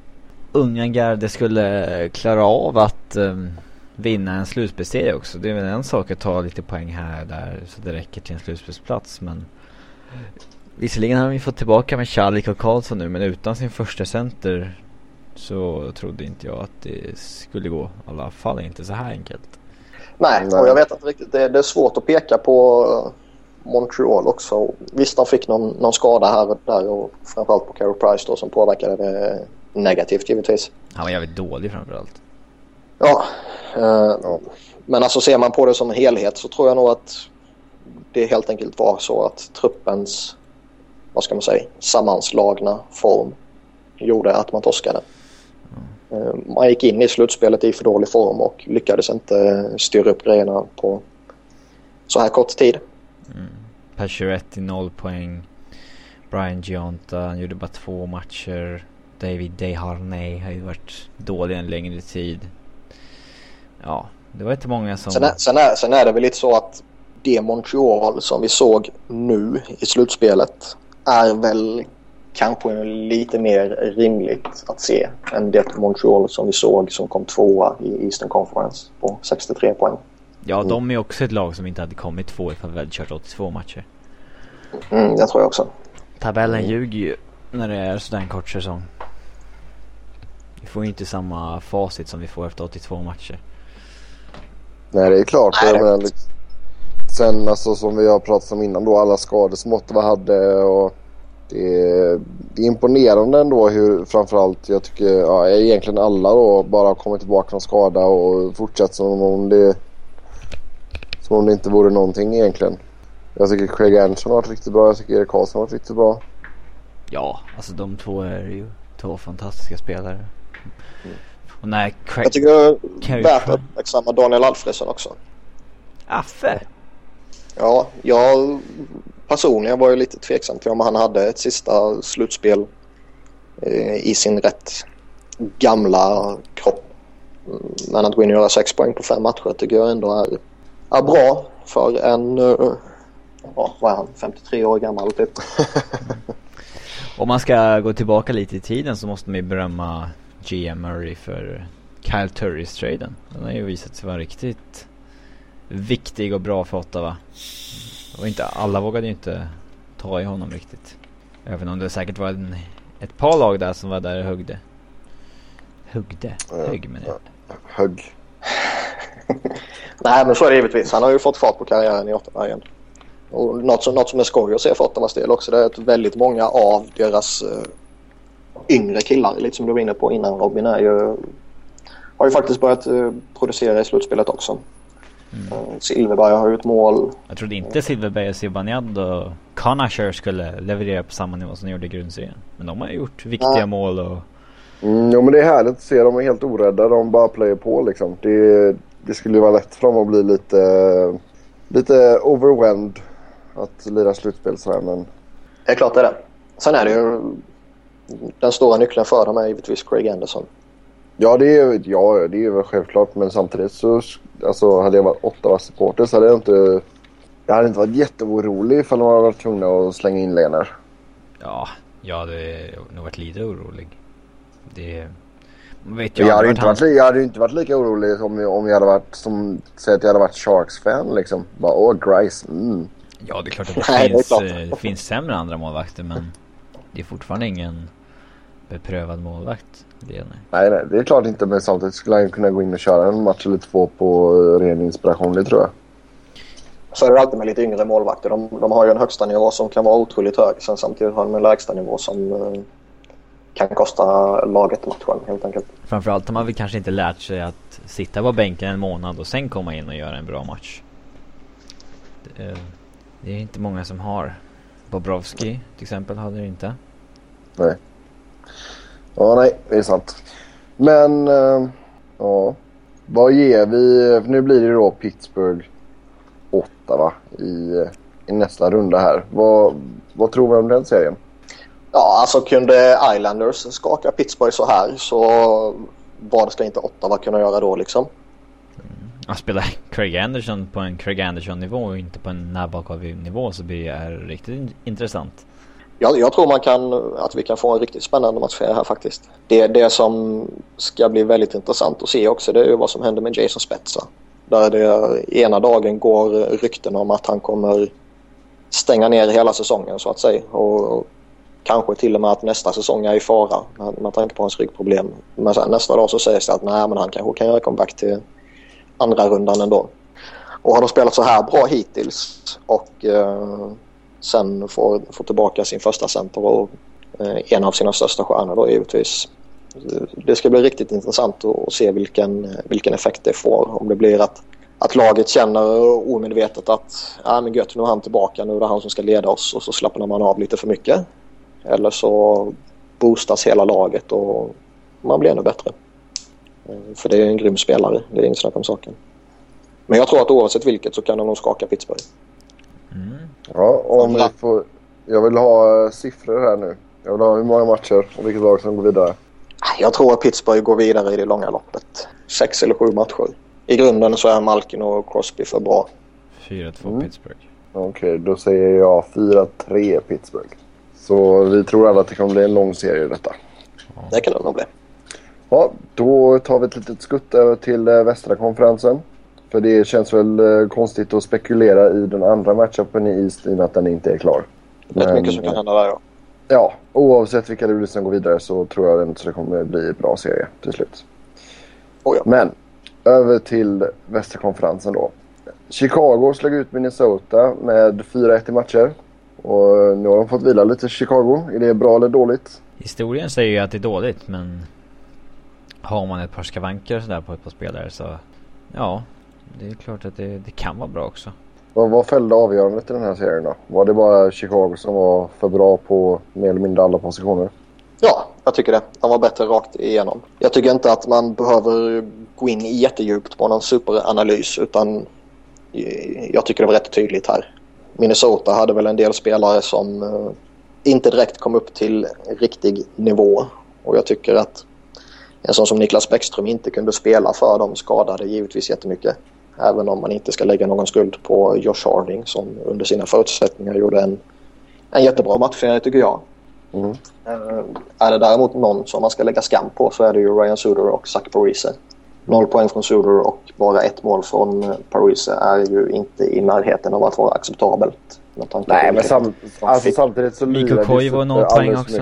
unga garde skulle eh, klara av att um, vinna en slutspelsserie också. Det är väl en sak att ta lite poäng här och där så det räcker till en slutspelsplats men Visserligen har vi fått tillbaka med Charlie och Karlsson nu men utan sin första center så trodde inte jag att det skulle gå. I alla fall inte så här enkelt. Nej, och jag vet att riktigt, det, det är svårt att peka på Montreal också. Visst, de fick någon, någon skada här och där och framförallt på Carey Price då som påverkade det negativt givetvis. Han var jävligt dålig framförallt. Ja, eh, ja, men alltså ser man på det som en helhet så tror jag nog att det helt enkelt var så att truppens, vad ska man säga, sammanslagna form gjorde att man torskade. Mm. Man gick in i slutspelet i för dålig form och lyckades inte styra upp grejerna på så här kort tid. Mm. Pacioretty 0 poäng. Brian Gionta, han gjorde bara två matcher. David Deharnay har ju varit dålig en längre tid. Ja, det var inte många som... Sen är, sen är, sen är det väl lite så att det Montreal som vi såg nu i slutspelet är väl kanske lite mer rimligt att se än det Montreal som vi såg som kom tvåa i Eastern Conference på 63 poäng. Ja, mm. de är också ett lag som inte hade kommit två ifall vi hade kört 82 matcher. Mm, det tror jag också. Tabellen mm. ljuger ju när det är sådär en kort säsong. Vi får ju inte samma facit som vi får efter 82 matcher. Nej, det är klart. Nej, det är liksom, sen alltså som vi har pratat om innan då, alla skador som Ottawa hade och det är, det är imponerande ändå hur framförallt jag tycker ja, egentligen alla då bara har kommit tillbaka från skada och fortsatt som om det som om det inte vore någonting egentligen. Jag tycker Craig Anderson har varit riktigt bra. Jag tycker Erik Karlsson har varit riktigt bra. Ja, alltså de två är ju två fantastiska spelare. Mm. Och när Craig... Jag tycker det är värt att uppmärksamma Daniel Alfredsson också. Affe? Ja, jag personligen var ju lite tveksam till om han hade ett sista slutspel eh, i sin rätt gamla kropp. Men att gå in och göra sex poäng på fem matcher tycker jag ändå är är bra för en, uh, ja, vad är han, 53 år gammal typ. (laughs) Om man ska gå tillbaka lite i tiden så måste man ju berömma GM Murray för Kyle Turris-traden. Den har ju visat sig vara riktigt viktig och bra för Ottawa. Och inte, alla vågade ju inte ta i honom riktigt. Även om det säkert var en, ett par lag där som var där och huggde. Huggde? Högg menar jag. Högg. (laughs) Nej, men så är det givetvis. Han har ju fått fart på karriären i Ottawa igen. Och något som, något som är skoj att se för Ottawas del också det är att väldigt många av deras uh, yngre killar, lite som du var inne på innan Robin, är ju, har ju faktiskt börjat uh, producera i slutspelet också. Mm. Silverberg har gjort mål. Jag trodde inte Silverberg och Zibanejad och Conacher skulle leverera på samma nivå som de gjorde i grundserien. Men de har gjort viktiga ja. mål och... Mm, jo men det är härligt att se. De är helt orädda. De bara player på liksom. Det, det skulle ju vara lätt för dem att bli lite, lite overwhelmed att lira slutspel sådär men... Det är klart det är det. Sen är det ju... Den stora nyckeln för dem är givetvis Craig Anderson. Ja det är, ja, det är väl självklart men samtidigt så alltså, hade jag varit Ottawa supporter så hade jag inte... Jag hade inte varit jätteorolig ifall de hade varit tvungna att slänga in Lener. Ja, jag hade nog varit lite orolig. Det... Vet jag, jag, hade inte han... varit, jag hade inte varit lika orolig om, om jag hade varit som... Säg att jag hade varit Sharks-fan liksom. Bara åh, Grice. Mm. Ja, det är klart att det, (laughs) Nej, finns, eh, det finns sämre andra målvakter men det är fortfarande ingen beprövad målvakt. Det, nej. nej, det är klart inte. Men samtidigt skulle han kunna gå in och köra en match eller två på ren inspiration, det tror jag. Så är det alltid med lite yngre målvakter. De, de har ju en högsta nivå som kan vara otroligt hög. Sen samtidigt har de en lägsta nivå som uh, kan kosta laget matchen helt enkelt. Framförallt har man väl kanske inte lärt sig att sitta på bänken en månad och sen komma in och göra en bra match. Det, det är inte många som har. Bobrovski till exempel hade det inte. Nej. Ja, nej, det är sant. Men, uh, ja. Vad ger vi? Nu blir det då Pittsburgh 8 va? I, i nästa runda här. Vad, vad tror vi om den serien? Ja, alltså kunde Islanders skaka Pittsburgh så här så vad ska inte Ottawa kunna göra då liksom? Att spela Craig Anderson på en Craig Anderson nivå och inte på en Nabokov nivå så blir det riktigt intressant jag, jag tror man kan, att vi kan få en riktigt spännande match här faktiskt. Det, det som ska bli väldigt intressant att se också det är ju vad som händer med Jason Spetsa. Där det ena dagen går rykten om att han kommer stänga ner hela säsongen så att säga. Och kanske till och med att nästa säsong är i fara med tanke på hans ryggproblem. Men sen nästa dag så sägs det att nej, men han kanske kan göra comeback till andra rundan ändå. Och har de spelat så här bra hittills och eh, sen får, får tillbaka sin första center och eh, en av sina största stjärnor då givetvis. Det ska bli riktigt intressant att se vilken, vilken effekt det får. Om det blir att, att laget känner omedvetet att äh, men gött, nu är han tillbaka, nu är det han som ska leda oss och så slappnar man av lite för mycket. Eller så boostas hela laget och man blir ännu bättre. Eh, för det är en grym spelare, det är inget snack om saken. Men jag tror att oavsett vilket så kan de nog skaka Pittsburgh. Mm. Ja, om vi får... Jag vill ha eh, siffror här nu. Jag vill ha hur många matcher och vilket lag som går vidare. Jag tror att Pittsburgh går vidare i det långa loppet. Sex eller sju matcher. I grunden så är Malkin och Crosby för bra. 4-2 mm. Pittsburgh. Okej, okay, då säger jag 4-3 Pittsburgh. Så vi tror alla att det kommer bli en lång serie i detta. Ja. Det kan det nog bli. Ja, då tar vi ett litet skutt över till eh, västra konferensen. För det känns väl eh, konstigt att spekulera i den andra matchupen i East i och med att den inte är klar. Det är mycket som kan hända där ja. Ja, oavsett vilka det blir som går vidare så tror jag att det kommer bli en bra serie till slut. Oh ja. Men, över till västra konferensen då. Chicago slog ut Minnesota med 4-1 i matcher. Och nu har de fått vila lite Chicago. Är det bra eller dåligt? Historien säger ju att det är dåligt men har man ett par skavanker sådär på ett par spelare så ja, det är klart att det, det kan vara bra också. Vad, vad fällde avgörandet i den här serien då? Var det bara Chicago som var för bra på mer eller mindre alla positioner? Ja, jag tycker det. De var bättre rakt igenom. Jag tycker inte att man behöver gå in jättedjupt på någon superanalys utan jag tycker det var rätt tydligt här. Minnesota hade väl en del spelare som eh, inte direkt kom upp till riktig nivå och jag tycker att en sån som Niklas Bäckström inte kunde spela för dem skadade givetvis jättemycket. Även om man inte ska lägga någon skuld på Josh Harding som under sina förutsättningar gjorde en, en jättebra matchserie tycker jag. Mm. Uh, är det däremot någon som man ska lägga skam på så är det ju Ryan Suder och Zach Parise. Noll poäng från Suder och bara ett mål från eh, Parise är ju inte i närheten av att vara acceptabelt. Nej, men sam alltså, samtidigt så Mikael Koivu noll poäng också.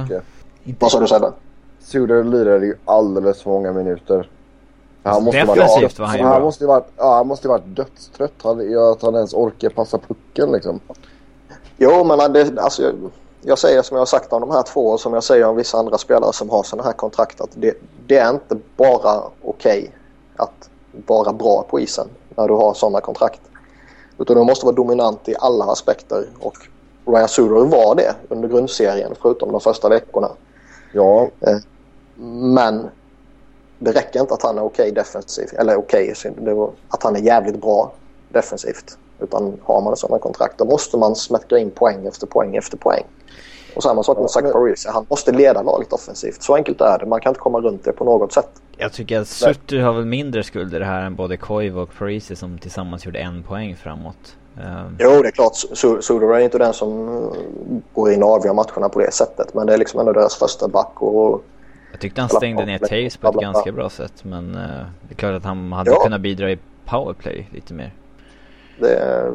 Vad sa du Sebbe? Suder lirade ju alldeles för många minuter. Han måste Defensivt var han ju han måste ju varit, ja, han måste ju varit dödstrött. Han, att han ens orkar passa pucken liksom. Jo, men det, alltså, jag, jag säger som jag har sagt om de här två och som jag säger om vissa andra spelare som har sådana här kontrakt att det, det är inte bara okej okay att vara bra på isen när du har sådana kontrakt. Utan du måste vara dominant i alla aspekter och Ryan Suder var det under grundserien förutom de första veckorna. Ja. Eh, men det räcker inte att han är okej okay defensivt. Eller okej, okay, att han är jävligt bra defensivt. Utan har man ett sådant kontrakt då måste man smäcka in poäng efter poäng efter poäng. Och samma sak med Zach Parisi. Han måste leda laget offensivt. Så enkelt är det. Man kan inte komma runt det på något sätt. Jag tycker att Sutter har väl mindre skuld i det här än både Koivu och Parisi som tillsammans gjorde en poäng framåt. Um... Jo, det är klart. Suder är inte den som går in och avgör matcherna på det sättet. Men det är liksom ändå deras första back och... Jag tyckte han stängde ner Taves på ett ganska bra sätt. Men uh, det är klart att han hade ja. kunnat bidra i powerplay lite mer. Det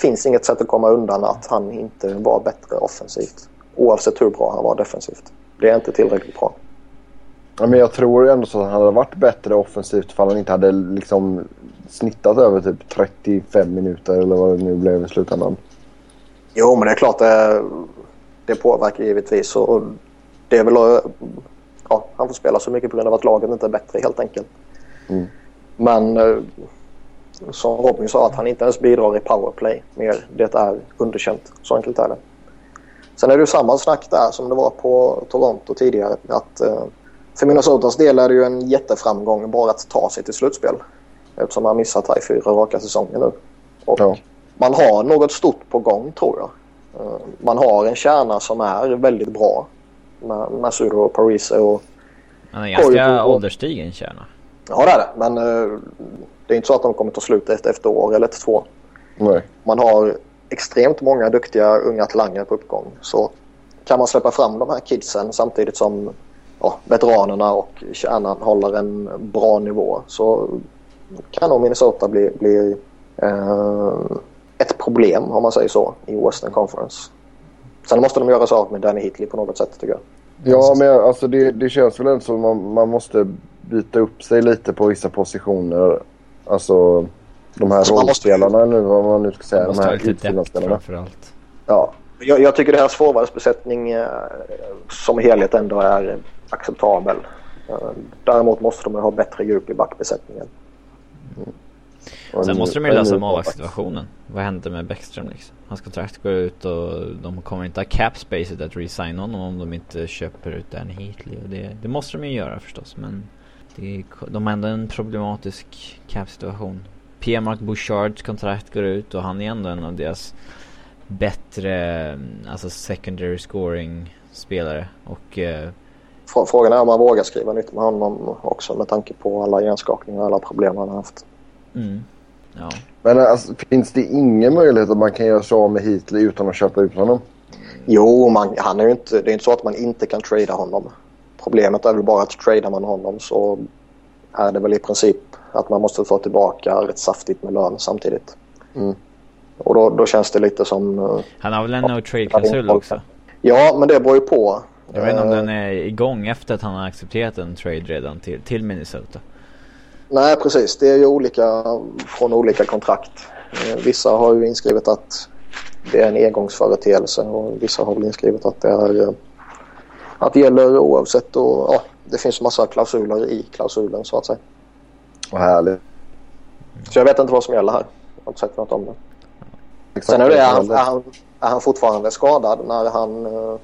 finns inget sätt att komma undan att han inte var bättre offensivt. Oavsett hur bra han var defensivt. Det är inte tillräckligt bra. Ja, men jag tror ändå så att han hade varit bättre offensivt för han inte hade liksom snittat över typ 35 minuter eller vad det nu blev i slutändan. Jo, men det är klart det, det påverkar givetvis. Och det är väl ja, han får spela så mycket på grund av att laget inte är bättre helt enkelt. Mm. Men eh, som Robin sa att han inte ens bidrar i powerplay mer. Det är underkänt. Så enkelt är det. Sen är det ju samma snack där som det var på Toronto tidigare. Att, eh, för Minnesotas del är det ju en jätteframgång bara att ta sig till slutspel. Eftersom man missat här i fyra raka säsonger nu. Och ja. Man har något stort på gång tror jag. Eh, man har en kärna som är väldigt bra. Masuro och Parise och... Han är ganska ålderstigen kärna. Ja det är det. Men uh, det är inte så att de kommer ta slut efter ett år eller ett två. Nej. Man har extremt många duktiga unga talanger på uppgång. Så kan man släppa fram de här kidsen samtidigt som ja, veteranerna och kärnan håller en bra nivå så kan nog Minnesota bli, bli eh, ett problem om man säger så i Western Conference. Sen måste de göra sig av med Danny Hitley på något sätt tycker jag. Ja, men alltså det, det känns väl ändå som man, man måste byta upp sig lite på vissa positioner. Alltså de här alltså rollspelarna måste... nu, vad man nu ska säga. de här utsidanspelarna. Framförallt. Ja. Jag, jag tycker deras forwardsbesättning eh, som helhet ändå är acceptabel. Eh, däremot måste de ha bättre djup i backbesättningen. Mm. Sen måste de ju lösa målvaktssituationen. Vad händer med Bäckström liksom? Hans kontrakt går ut och de kommer inte ha cap spacet att resigna honom om de inte köper ut Danny Heatley. Och det, det måste de ju göra förstås men det, de har ändå en problematisk cap situation. Pierre-Marc Bouchards kontrakt går ut och han är ändå en av deras bättre alltså secondary scoring spelare och eh, Frågan är om man vågar skriva nytt med honom också med tanke på alla hjärnskakningar och alla problem han har haft. Mm. Ja. Men alltså, finns det ingen möjlighet att man kan göra sig av med Heatley utan att köpa ut honom? Jo, man, han är inte, det är inte så att man inte kan trada honom. Problemet är väl bara att tradar man honom så är det väl i princip att man måste få tillbaka rätt saftigt med lön samtidigt. Mm. Och då, då känns det lite som... Eh, han har väl en no trade-klausul också? Ja, men det beror ju på. Jag vet inte om den är igång efter att han har accepterat en trade redan till, till Minnesota. Nej, precis. Det är ju olika från olika kontrakt. Eh, vissa har ju inskrivet att det är en engångsföreteelse och vissa har väl inskrivet att det är eh, att det gäller oavsett och ja, det finns massa klausuler i klausulen så att säga. Vad härligt. Så jag vet inte vad som gäller här. Jag har inte sagt något om det. Exakt Sen är, det, är, han, är, han, är han fortfarande skadad när han eh,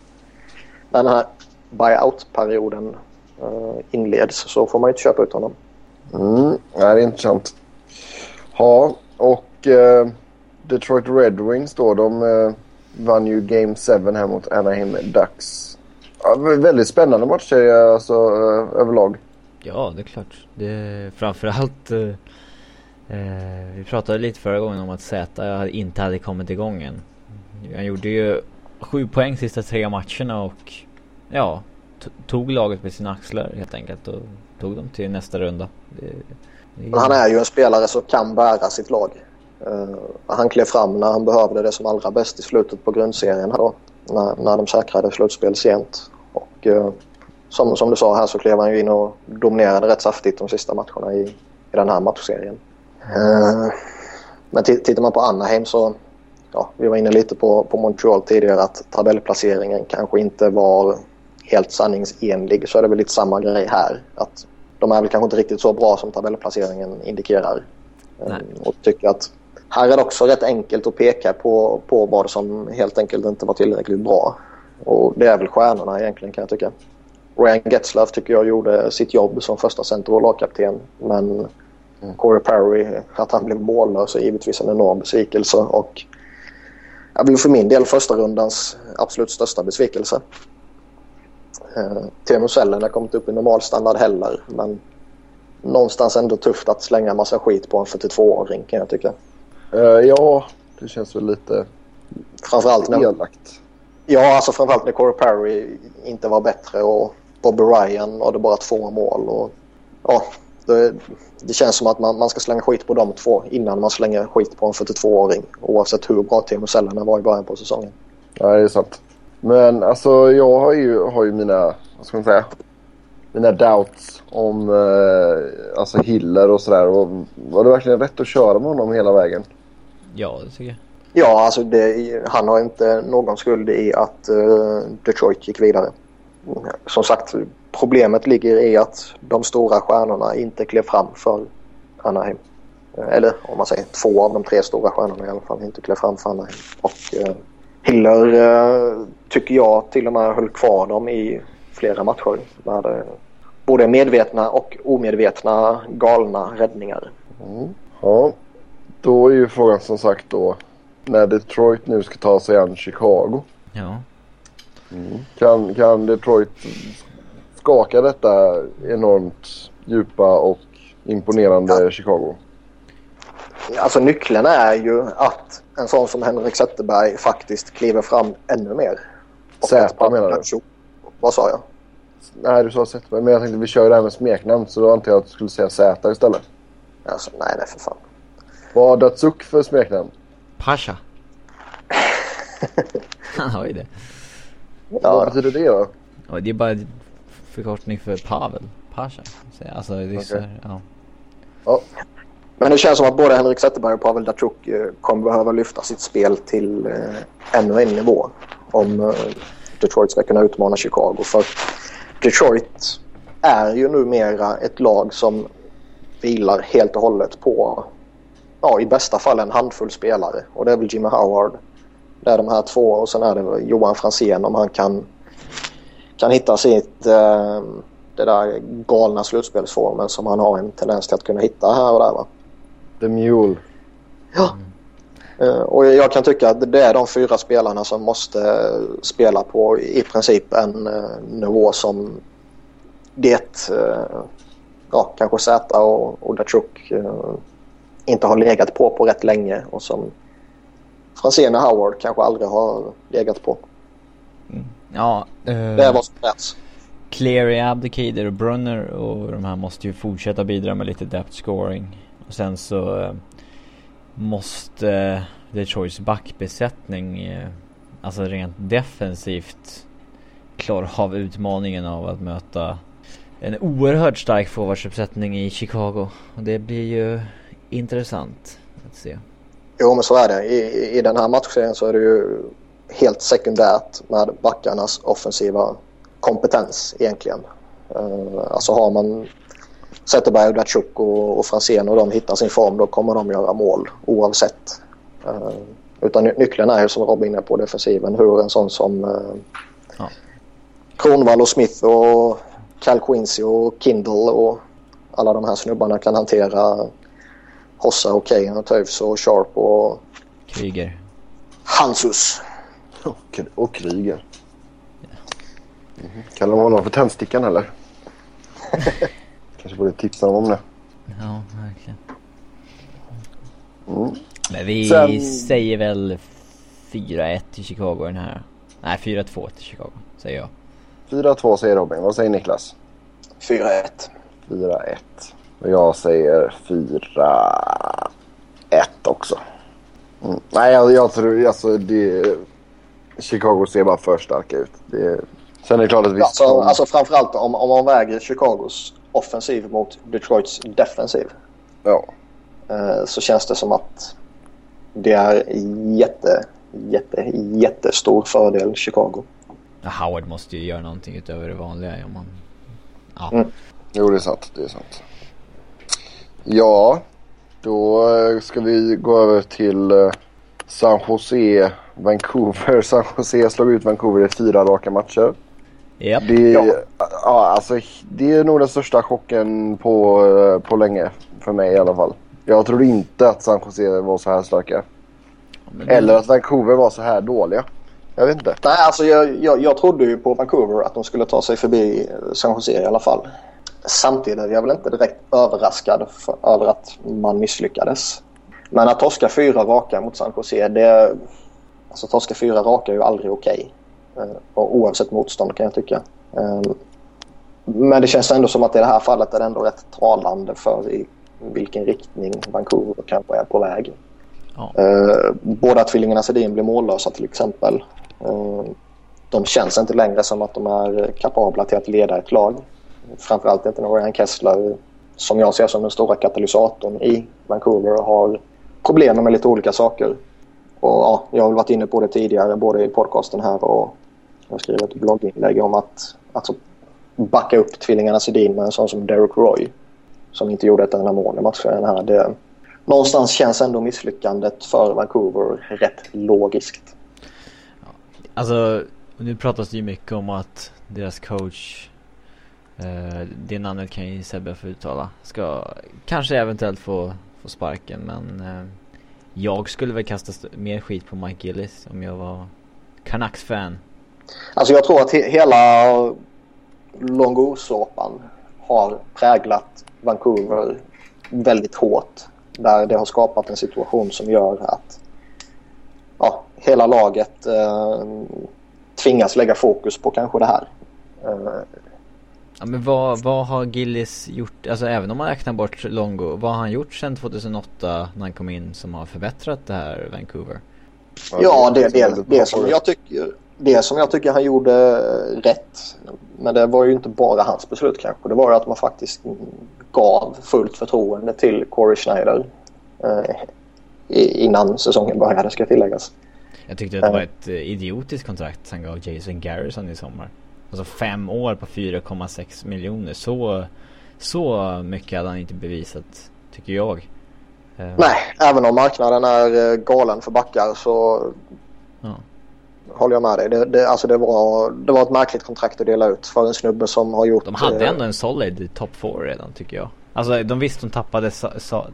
när den här buyout-perioden inleds så får man ju inte köpa ut honom. Mm, det är intressant. Ja, och eh, Detroit Red Wings då, de eh, vann ju Game 7 här mot Anaheim Ducks. Ja, väldigt spännande matchserie alltså, eh, överlag. Ja, det är klart. Det är framförallt... Eh, eh, vi pratade lite förra gången om att Z inte hade kommit igång än. Han gjorde ju sju poäng sista tre matcherna och ja, tog laget med sina axlar helt enkelt och tog dem till nästa runda. Det, det... Han är ju en spelare som kan bära sitt lag. Uh, han klev fram när han behövde det som allra bäst i slutet på grundserien då, när, när de säkrade slutspel sent. Och uh, som, som du sa här så klev han ju in och dominerade rätt saftigt de sista matcherna i, i den här matchserien. Uh, men tittar man på Anaheim så ja, vi var inne lite på, på Montreal tidigare att tabellplaceringen kanske inte var helt sanningsenlig så är det väl lite samma grej här. Att de är väl kanske inte riktigt så bra som tabellplaceringen indikerar. Nej. Och tycker att här är det också rätt enkelt att peka på, på vad som helt enkelt inte var tillräckligt bra. Och det är väl stjärnorna egentligen kan jag tycka. Ryan Getzlaff tycker jag gjorde sitt jobb som första center och lagkapten. Men Mm. Corey Perry, att han blev mållös är givetvis en enorm besvikelse. Och jag vill för min del första rundans absolut största besvikelse. Eh, Teemu Sellen har kommit upp i normalstandard heller. Men någonstans ändå tufft att slänga massa skit på en 42-åring kan jag tycka. Eh, ja, det känns väl lite Framförallt när, elakt. ja, alltså framförallt när Corey Perry inte var bättre och Bobby Ryan hade bara två mål. Och, ja, det, det känns som att man, man ska slänga skit på de två innan man slänger skit på en 42-åring. Oavsett hur bra Teemu Selänne var i början på säsongen. Ja, det är sant. Men alltså jag har ju, har ju mina, vad ska man säga, mina doubts om eh, alltså Hiller och sådär. Var det verkligen rätt att köra med honom hela vägen? Ja, det tycker jag. Ja, alltså det, han har inte någon skuld i att eh, Detroit gick vidare. Som sagt, problemet ligger i att de stora stjärnorna inte klev fram för Anaheim. Eh, Eller om man säger två av de tre stora stjärnorna i alla fall inte klev fram för Anaheim. Och eh, Hiller eh, tycker jag till och med höll kvar dem i flera matcher. Med eh, både medvetna och omedvetna galna räddningar. Mm. Ja, då är ju frågan som sagt då när Detroit nu ska ta sig an Chicago. Ja. Kan, kan Detroit skaka detta enormt djupa och imponerande Chicago? Alltså nyckeln är ju att en sån som Henrik Zetterberg faktiskt kliver fram ännu mer. Zäta att menar du? Vad sa jag? Nej, du sa Zetterberg. Men jag tänkte vi kör ju det här med smeknamn så då antar jag att du skulle säga Z istället. Alltså, nej, nej för fan. Vad har Datsuk för smeknamn? Pasha. Han har ju det. Vad Ja, betyder det då? Och det är bara förkortning för Pavel. Pasha. Så, Alltså det är så Okej. här, ja. Ja, men det känns som att både Henrik Zetterberg och Pavel Datsjuk eh, kommer behöva lyfta sitt spel till eh, ännu en nivå om eh, Detroit ska kunna utmana Chicago. För Detroit är ju numera ett lag som vilar helt och hållet på, ja i bästa fall en handfull spelare. Och det är väl Jimmy Howard. Det är de här två och sen är det Johan Franzén om han kan, kan hitta sitt, eh, det där galna slutspelsformen som han har en tendens till att kunna hitta här och där va. The Mule. Ja. Eh, Och jag kan tycka att det är de fyra spelarna som måste eh, spela på i princip en eh, nivå som det, ja kanske Z och, och Datsjuk inte har legat på på rätt länge och som Franzén och Howard kanske aldrig har legat på. Ja, eh, Det är vad som krävs. Cleary, Abdicator och Brunner och de här måste ju fortsätta bidra med lite depth scoring. Och sen så eh, måste Detroits backbesättning, eh, alltså rent defensivt, klara av utmaningen av att möta en oerhört stark forwardsuppsättning i Chicago. Och det blir ju intressant att se. Jo men så är det. I, I den här matchserien så är det ju helt sekundärt med backarnas offensiva kompetens egentligen. Uh, alltså har man Zetterberg Datsjuk och, och Franzén och de hittar sin form då kommer de göra mål oavsett. Uh, utan ny- nyckeln är ju som Robin är på defensiven hur en sån som uh, Ja. Kronwall och Smith och Cal Quincy och Kindle och alla de här snubbarna kan hantera Hossa och Kane och Toews och Sharp och Kryger. Hansus. Och, och Kryger. Mhm. Kallar de honom för tändstickan eller? (laughs) Kanske borde tipsa dem om det. Ja, verkligen. Mm. Men vi Sen- säger väl 4-1 till Chicago den här. Nej, 4-2 till Chicago, säger jag. 4-2 säger Robin. Vad säger Niklas? 4-1. 4-1. Och jag säger 4-1 också. Mm. Nej, jag, jag tror alltså det... Chicago ser bara för starka ut. Det, sen är det klart att visst... Alltså, alltså framförallt om, om man väger Chicagos offensiv mot Detroits defensiv ja. eh, så känns det som att det är jätte, jätte, jättestor fördel Chicago. Howard måste ju göra någonting utöver det vanliga om man... Ja. Mm. Jo, det är sant. Det är sant. Ja, då eh, ska vi gå över till eh, San Jose, Vancouver. (laughs) San Jose slog ut Vancouver i fyra raka matcher. Yep. Det, ja. ja, alltså, det är nog den största chocken på, på länge. För mig i alla fall. Jag trodde inte att San Jose var så här starka. Det... Eller att Vancouver var så här dåliga. Jag vet inte. Nej, alltså jag, jag, jag trodde ju på Vancouver att de skulle ta sig förbi San Jose i alla fall. Samtidigt är jag väl inte direkt överraskad för, över att man misslyckades. Men att torska fyra raka mot San Jose, det... Alltså torska fyra raka är ju aldrig okej. Okay. Eh, oavsett motstånd kan jag tycka. Ehm, men det känns ändå som att i det här fallet är det ändå rätt talande för i vilken riktning Vancouver kanske är på väg. Ja. Eh, båda tvillingarna Sedin blir mållösa till exempel. Eh, de känns inte längre som att de är kapabla till att leda ett lag. Framförallt inte när Ryan Kessler, som jag ser som den stora katalysatorn i Vancouver, har problem med lite olika saker. Och ja, jag har varit inne på det tidigare både i podcasten här och jag skrev ett blogginlägg om att alltså, backa upp tvillingarna Sedin med en sån som Derek Roy som inte gjorde ett enda mål i matchen här. Det, någonstans känns ändå misslyckandet för Vancouver rätt logiskt. Alltså, nu pratas det ju mycket om att deras coach, eh, det namnet kan ju Sebbe få uttala, ska kanske eventuellt få, få sparken men eh, jag skulle väl kasta mer skit på Mike Gillis om jag var Canucks-fan. Alltså jag tror att he hela Longo-såpan har präglat Vancouver väldigt hårt. Där det har skapat en situation som gör att ja, hela laget eh, tvingas lägga fokus på kanske det här. Eh. Ja, men vad, vad har Gillis gjort, alltså även om man räknar bort Longo, vad har han gjort sedan 2008 när han kom in som har förbättrat det här Vancouver? Ja, det, det, det, som jag tycker, det som jag tycker han gjorde rätt, men det var ju inte bara hans beslut kanske, det var ju att man faktiskt gav fullt förtroende till Corey Schneider eh, innan säsongen började ska tilläggas. Jag tyckte att det var ett eh, idiotiskt kontrakt han gav Jason Garrison i sommar. Alltså fem år på 4,6 miljoner. Så, så mycket hade han inte bevisat, tycker jag. Eh, Nej, även om marknaden är galen för backar så ja. Håller jag med dig. Det, det, alltså det, var, det var ett märkligt kontrakt att dela ut för en snubbe som har gjort... De hade ändå en solid top 4 redan tycker jag. Alltså de visste de tappade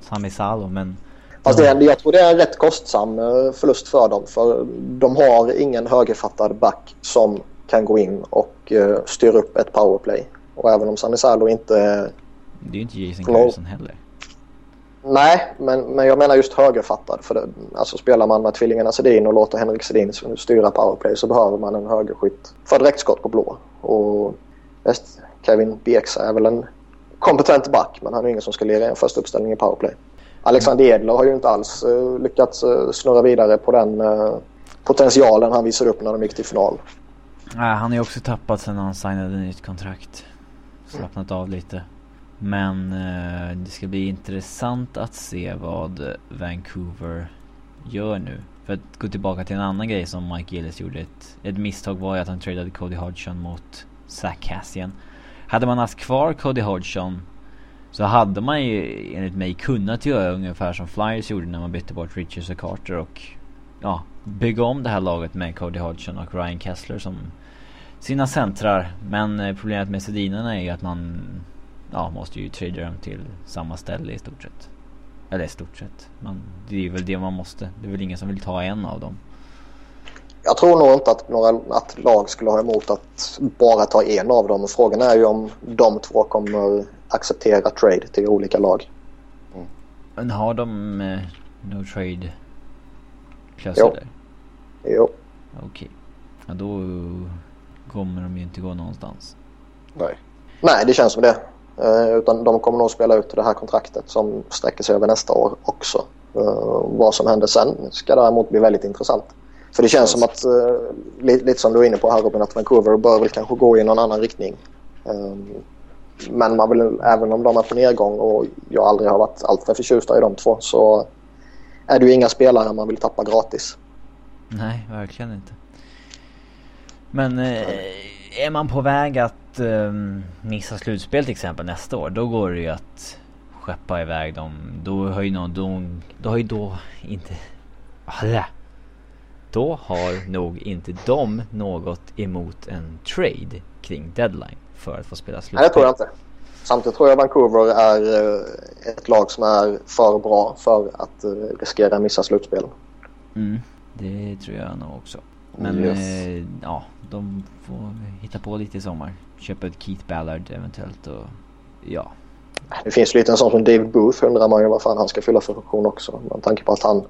Sami Salo men Fast det, jag tror det är en rätt kostsam eh, förlust för dem. För de har ingen högerfattad back som kan gå in och uh, styra upp ett powerplay. Och även om Sanisalo inte... Det är ju inte Jason Garrison heller. Nej, men, men jag menar just högerfattad. För det, alltså spelar man med tvillingarna Sedin och låter Henrik Sedin styra powerplay så behöver man en högerskytt för direktskott på blå. Och väst, Kevin Bieksa är väl en kompetent back men han är ingen som ska lira en första uppställning i powerplay. Alexander Edler har ju inte alls uh, lyckats uh, snurra vidare på den uh, potentialen han visade upp när de gick till final. Nej, han har ju också tappat sen han signade nytt kontrakt. Slappnat av lite. Men eh, det ska bli intressant att se vad Vancouver gör nu. För att gå tillbaka till en annan grej som Mike Gillis gjorde. Ett, ett misstag var ju att han tradade Cody Hodgson mot Zach Cassian. Hade man haft kvar Cody Hodgson så hade man ju enligt mig kunnat göra ungefär som Flyers gjorde när man bytte bort Richards och Carter och ja, bygga om det här laget med Cody Hodgson och Ryan Kessler som sina centrar. Men eh, problemet med Sedinarna är ju att man ja, måste ju trada dem till samma ställe i stort sett. Eller i stort sett. Man, det är väl det man måste. Det är väl ingen som vill ta en av dem. Jag tror nog inte att, några, att lag skulle ha emot att bara ta en av dem. Frågan är ju om de två kommer acceptera trade till olika lag. Mm. Men har de eh, no trade klausuler? Jo. jo. Okej. Okay. Ja, då kommer de ju inte gå någonstans. Nej. Nej, det känns som det. Uh, utan de kommer nog spela ut det här kontraktet som sträcker sig över nästa år också. Uh, vad som händer sen ska däremot bli väldigt intressant. För det känns som att, uh, lite, som du är inne på här Robin, att Vancouver bör väl kanske gå i någon annan riktning. Um, men man vill, även om de är på nedgång och jag aldrig har varit alltför förtjusta i de två så är det ju inga spelare man vill tappa gratis. Nej, verkligen inte. Men eh, är man på väg att eh, missa slutspel till exempel nästa år, då går det ju att skeppa iväg dem. Då har ju någon, då, då har ju då inte... Alla. Då har nog inte de något emot en trade kring deadline för att få spela slutspel. Nej, det tror jag inte. Samtidigt tror jag Vancouver är eh, ett lag som är för bra för att eh, riskera att missa slutspel. Mm, det tror jag nog också. Men Yes. eh, ja, de får hitta på lite i sommar. Köpa ett Keith Ballard eventuellt och ja. Det finns lite en sån som David Booth undrar man ju vad fan han ska fylla för funktion också. Med tanke på att han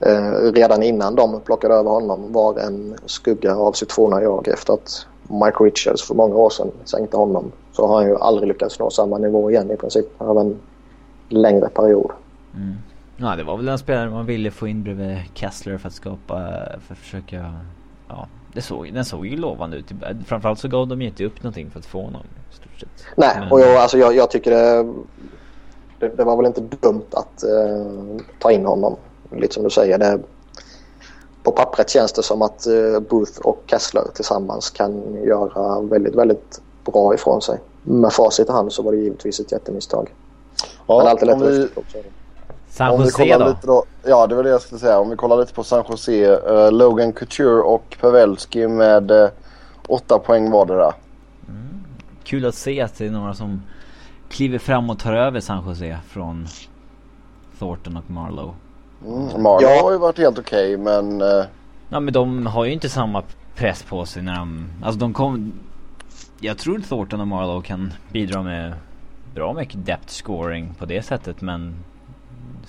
eh, redan innan de plockade över honom var en skugga av sitt forna jag efter att Mike Richards för många år sedan sänkte honom. Så har han ju aldrig lyckats nå samma nivå igen i princip av en längre period. Mm. Ja, det var väl den spelare man ville få in bredvid Kessler för att skapa, för att försöka, ja. Det såg, den såg ju lovande ut. Framförallt så gav de ju inte upp någonting för att få honom i stort sett. Nej, Men- och jag, alltså jag, jag tycker det, det, det var väl inte dumt att eh, ta in honom. Lite som du säger. Det, på pappret känns det som att eh, Booth och Kessler tillsammans kan göra väldigt, väldigt bra ifrån sig. Med facit i hand så var det givetvis ett jättemisstag. Men Ja, allt är lätt vi, också. San om vi Jose kollar då? lite då. Ja, det var det jag skulle säga. Om vi kollar lite på San Jose. eh, Logan Couture och Pavelski med uh, åtta poäng vardera. Kul att se att det är några som kliver fram och tar över San Jose från Thornton och Marlowe. Mm. Marlon Ja. har ju varit helt okej men... eh, Ja men de har ju inte samma press på sig när de, alltså de kom Jag tror Thornton och Marlowe kan bidra med bra mycket depth scoring på det sättet men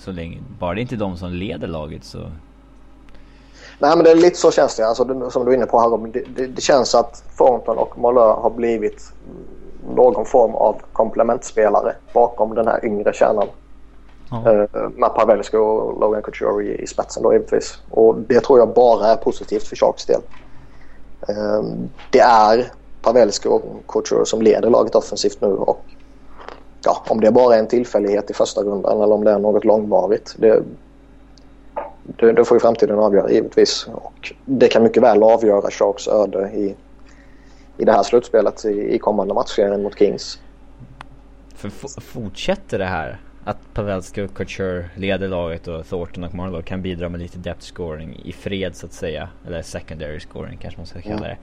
så länge, bara det inte är de som leder laget så Nej men det är lite så känns det. Alltså, som du är inne på här Robin. Det, det, det känns att Thornton och Malö har blivit någon form av komplementspelare bakom den här yngre kärnan. ja. Eh, med Pavelski och Logan Couture i, i spetsen då givetvis. Och det tror jag bara är positivt för Sharks del. Eh, det är Pavelski och Couture som leder laget offensivt nu och ja, om det bara är en tillfällighet i första rundan eller om det är något långvarigt. Det, det, det får ju framtiden avgöra givetvis. Och det kan mycket väl avgöra Sharks öde i, i det här slutspelet i, i kommande matchserien mot Kings. För fortsätter det här att Pavelski och Couture leder laget och Thornton och Marlowe kan bidra med lite depth scoring i fred så att säga. Eller secondary scoring kanske man ska kalla det.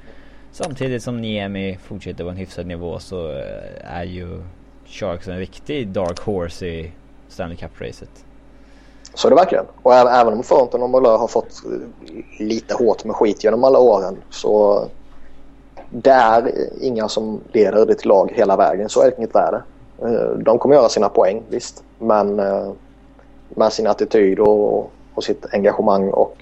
Samtidigt som Niemi fortsätter på en hyfsad nivå så eh, är ju Sharks en riktig dark horse i Stanley Cup-racet. Så är det verkligen. Och även om Thornton och Malö har fått eh, lite hårt med skit genom alla åren så det är eh, inga som leder ditt lag hela vägen. Så enkelt är det. Eh, de kommer göra sina poäng, visst. Men med sin attityd och, och sitt engagemang och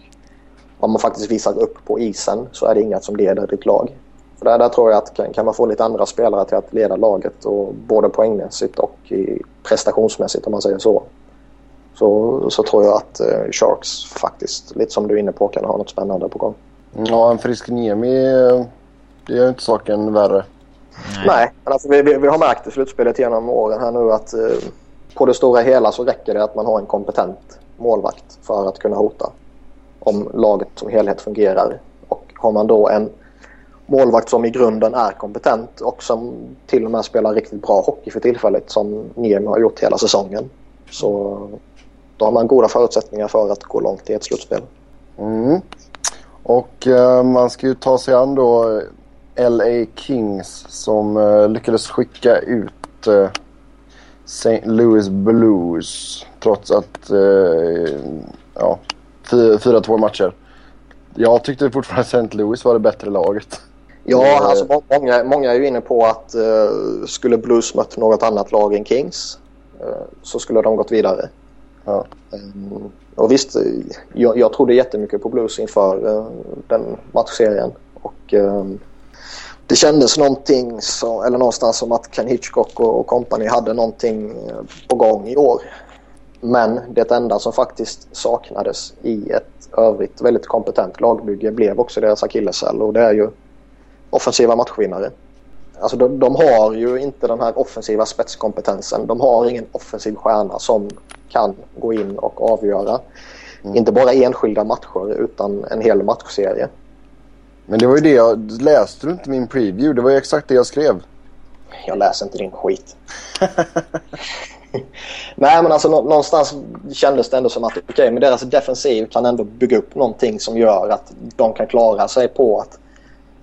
vad man faktiskt visar upp på isen så är det inga som leder ditt lag. För där, där tror jag att kan, kan man få lite andra spelare till att leda laget och både poängmässigt och i prestationsmässigt om man säger så så, så tror jag att eh, Sharks faktiskt, lite som du är inne på, kan ha något spännande på gång. Ja, en frisk Niemi, eh, det gör ju inte saken värre. Nej, men alltså, vi, vi, vi har märkt i slutspelet genom åren här nu att eh, på det stora hela så räcker det att man har en kompetent målvakt för att kunna hota. Om laget som helhet fungerar. Och har man då en målvakt som i grunden är kompetent och som till och med spelar riktigt bra hockey för tillfället som Niemi har gjort hela säsongen. Så då har man goda förutsättningar för att gå långt i ett slutspel. Mm. Och eh, man ska ju ta sig an då eh, LA Kings som eh, lyckades skicka ut eh, St. Louis Blues trots att eh, ja, 4-2 matcher. Jag tyckte fortfarande St. Louis var det bättre laget. Ja, Eh, alltså må- många, många är ju inne på att eh, skulle Blues mött något annat lag än Kings eh, så skulle de gått vidare. Ja. Mm, och visst, jag, jag trodde jättemycket på Blues inför eh, den matchserien. Och, eh, det kändes någonting, så, eller någonstans som att Ken Hitchcock och, company hade någonting på gång i år. Men det enda som faktiskt saknades i ett övrigt väldigt kompetent lagbygge blev också deras akilleshäl och det är ju offensiva matchvinnare. Alltså de, de har ju inte den här offensiva spetskompetensen. De har ingen offensiv stjärna som kan gå in och avgöra. Mm. Inte bara enskilda matcher utan en hel matchserie. Men det var ju det jag... Läste du inte min preview? Det var ju exakt det jag skrev. Jag läser inte din skit. Nej men alltså någonstans kändes det ändå som att okej okay, men deras defensiv kan ändå bygga upp någonting som gör att de kan klara sig på att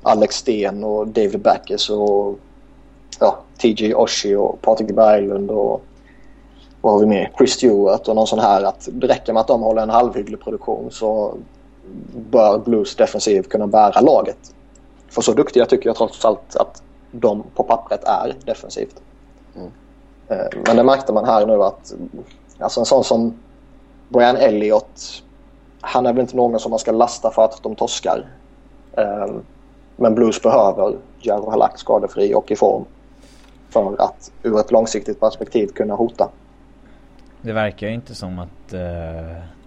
Alex Sten och David Backes och ja, TJ Oshie och Patrik Berglund och vad har vi med? Chris Stewart och någon sån här att det räcker med att de håller en halvhygglig produktion så bör Blues defensiv kunna bära laget. För så duktiga tycker jag trots allt att de på pappret är defensivt. Mm. Eh, men det märkte man här nu att alltså en sån som Brian Elliott han är väl inte någon som man ska lasta för att de torskar. Eh, men Blues behöver Jaro Halak skadefri och i form för att ur ett långsiktigt perspektiv kunna hota. Det verkar ju inte som att uh,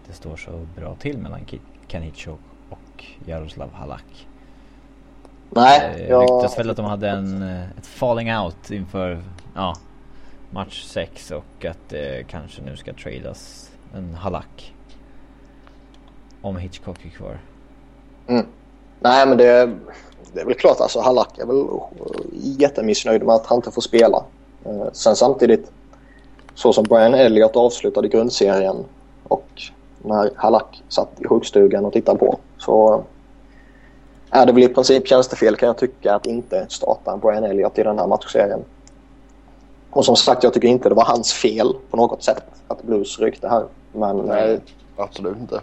det står så bra till mellan Kanichok och Jaroslav Halak. Nej. Det ryktas väl att de hade en, ett falling out inför ja, match 6 och att det kanske nu ska tradas en Halak. Om Hitchcock är kvar. Mm. Nej men det, det är väl klart alltså Halak är väl jättemissnöjd med att han inte får spela. Eh, sen samtidigt så som Brian Elliott avslutade grundserien och när Halak satt i sjukstugan och tittade på så är det väl i princip tjänstefel kan jag tycka att inte starta Brian Elliott i den här matchserien. Och som sagt, jag tycker inte det var hans fel på något sätt att Blues ryckte här. Men Nej, eh, absolut inte.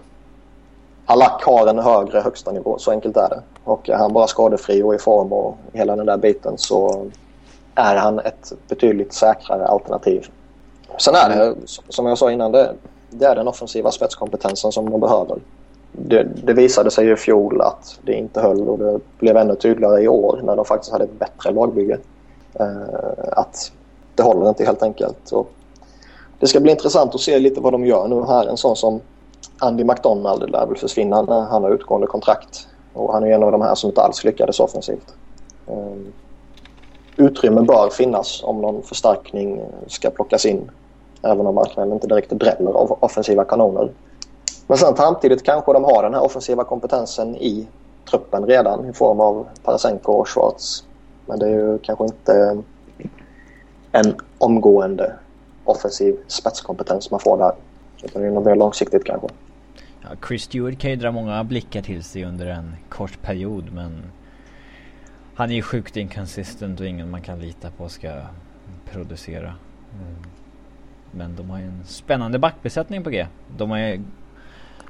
Halak har en högre högsta nivå, så enkelt är det. Och är han bara skadefri och i form och hela den där biten så är han ett betydligt säkrare alternativ. Sen är det, som jag sa innan, det, det är den offensiva spetskompetensen som de behöver. Det, det, visade sig i fjol att det inte höll och det blev ännu tydligare i år när de faktiskt hade ett bättre lagbygge. Uh, att det håller inte helt enkelt. Och det ska bli intressant att se lite vad de gör nu här. En sån som Andy McDonald lär väl försvinna när han har utgående kontrakt. Och han är en av de här som inte alls lyckades offensivt. Ehm, Utrymme bör finnas om någon förstärkning eh, ska plockas in. Även om marknaden inte direkt dräller av offensiva kanoner. Men sen samtidigt kanske de har den här offensiva kompetensen i truppen redan i form av Parasenko och Schwartz. Men det är ju kanske inte en omgående offensiv spetskompetens man får där. Utan det är nog mer långsiktigt kanske. Chris Stewart kan ju dra många blickar till sig under en kort period men han är ju sjukt inconsistent och ingen man kan lita på ska producera. Mm. Men de har ju en spännande backbesättning på G. De har ju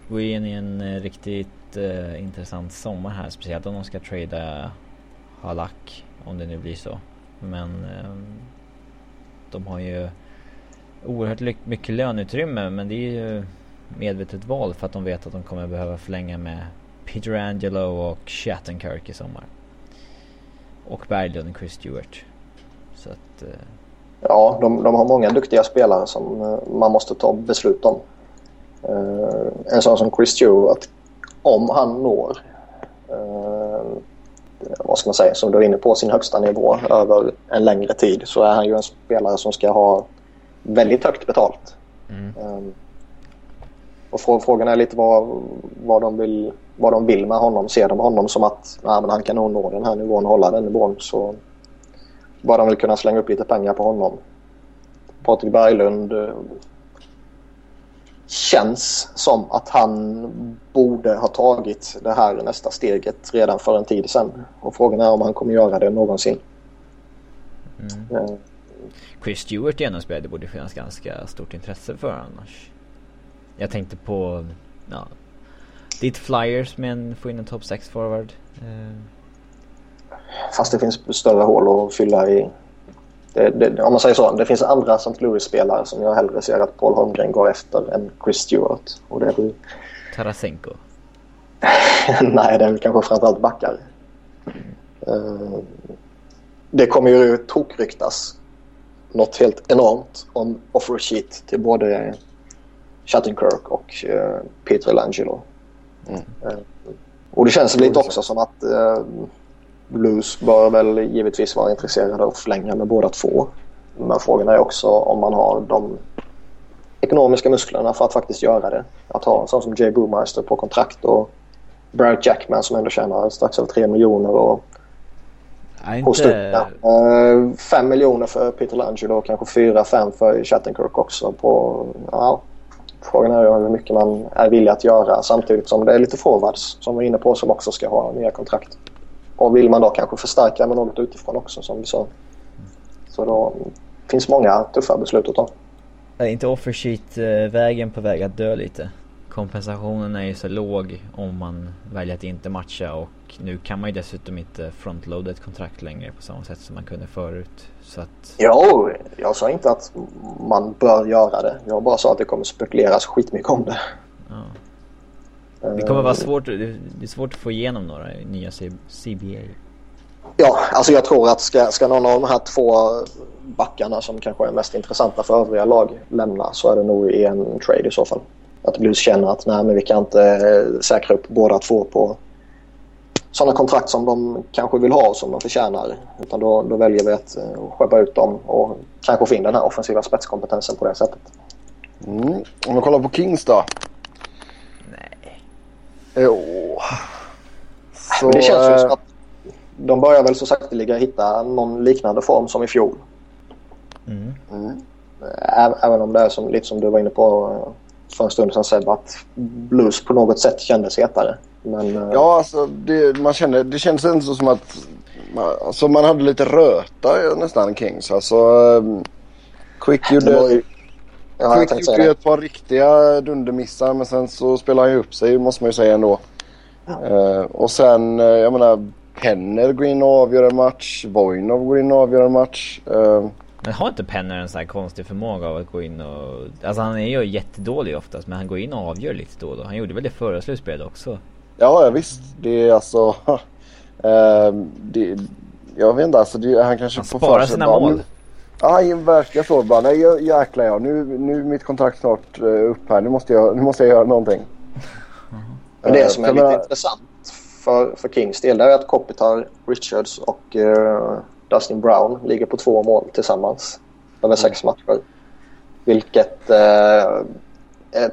gått in i en eh, riktigt uh, intressant sommar här. Speciellt om de ska trada Halak. Om det nu blir så. Men um, de har ju oerhört mycket löneutrymme men det är ju medvetet val för att de vet att de kommer behöva förlänga med Peter Angelo och Shattenkirk i sommar. Och Berglund och Chris Stewart. Så att... Uh, Ja, de, de har många duktiga spelare som uh, man måste ta beslut om. Uh, en sån som Chris Stewart, om han når vad ska man säga, som du är inne på, sin högsta nivå över en längre tid så är han ju en spelare som ska ha väldigt högt betalt. Mm. Och frågan är lite vad, vad, de vill, vad de vill med honom. Ser de honom som att ja, men han kan nog nå den här nivån och hålla den nivån så bara de vill kunna slänga upp lite pengar på honom. Patrik Berglund eh, känns som att han borde ha tagit det här nästa steget redan för en tid sedan. Och frågan är om han kommer göra det någonsin. Mm. Uh, Chris Stewart är en spelare det borde finnas ganska stort intresse för annars. Jag tänkte på ja, ditt Flyers med en, få in en top 6 forward. Uh. Fast det finns större hål att fylla i. Det, det, om man säger så, det finns andra St. Louis-spelare som jag hellre ser att Paul Holmgren går efter än Chris Stewart. Och det är väl... Tarasenko? (laughs) Nej, det är väl kanske framförallt backar. Uh, det kommer ju tokryktas något helt enormt om offer sheet till både Shattenkirk och uh, Peter Langelo. Mm. Uh, och det känns lite också som att Blues bör väl givetvis vara intresserade av att förlänga med båda två. Men frågan är också om man har de ekonomiska musklerna för att faktiskt göra det. Att ha en sån som Jay Boomeister på kontrakt och Barrett Jackman som ändå tjänar strax över 3 miljoner och hos inte... uh, 5 miljoner för Peter Langelo och kanske 4-5 för Chattenkirk också. På, ja, frågan är hur mycket man är villig att göra samtidigt som det är lite forwards som vi är inne på som också ska ha nya kontrakt. Och vill man då kanske förstärka med något utifrån också som vi sa. Så då finns många tuffa beslut att ta. Är inte offersheet-vägen eh, på väg att dö lite? Kompensationen är ju så låg om man väljer att inte matcha och nu kan man ju dessutom inte frontloada ett kontrakt längre på samma sätt som man kunde förut. Så att... Jo, jag sa inte att man bör göra det. Jag bara sa att det kommer spekuleras skitmycket om det. Ja. Det kommer vara svårt, det är svårt att få igenom några nya CBA. Ja, alltså jag tror att ska, ska någon av de här två backarna som kanske är mest intressanta för övriga lag lämna så är det nog i en trade i så fall. Att Blues känner att nej, men vi kan inte eh, säkra upp båda två på sådana kontrakt som de kanske vill ha och som de förtjänar. Utan då, då väljer vi att uh, skeppa ut dem och kanske få in den här offensiva spetskompetensen på det sättet. Mm. Om vi kollar på Kings då? Nej. Jo. Så, det känns ju som att de börjar väl så sakteliga hitta någon liknande form som i fjol. Mm. Mm. Även om det är som, lite som du var inne på eh, för en stund sedan Seb, att blues på något sätt kändes hetare. Men, eh, ja, alltså det, man kände, det kändes inte så som att man, alltså man hade lite röta nästan Kings. Alltså, um, Quick gjorde, ju, ja, Quick gjorde ett par riktiga dundermissar men sen så spelade han ju upp sig måste man ju säga ändå. Ja. Uh, och sen, uh, jag menar, Penner går in och avgör en match. Vojnov går in och avgör en match. Uh, men har inte Penner en sån här konstig förmåga av att gå in och... Alltså han är ju jättedålig oftast men han går in och avgör lite då och då. Han gjorde väl det förra slutspelet också? Ja, ja visst. Det är alltså... äh, (laughs) det, jag vet inte alltså. Det, han kanske han sparar sina bara, mål. Ja, verkligen så bara. Nej jäklar ja. Nu, nu är mitt kontrakt snart uh, upp här. Nu måste, jag, nu måste jag göra någonting. Mm. Men det som är lite intressant för, för Kings del är att Kopitar, Richards och uh, Dustin Brown ligger på två mål tillsammans över sex mm. matcher. Vilket eh,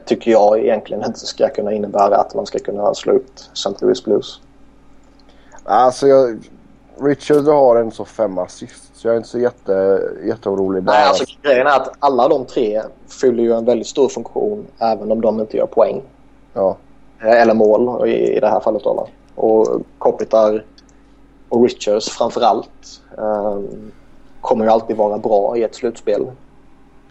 tycker jag egentligen inte ska kunna innebära att man ska kunna slå ut St. Louis Blues. Alltså jag, Richard har en så fem assist så jag är inte så jätte, jätteorolig där. Nej, alltså grejen är att alla de tre fyller ju en väldigt stor funktion även om de inte gör poäng. Ja. Eller mål i, i det här fallet då. Och Kopitar och Richards framförallt um, kommer ju alltid vara bra i ett slutspel.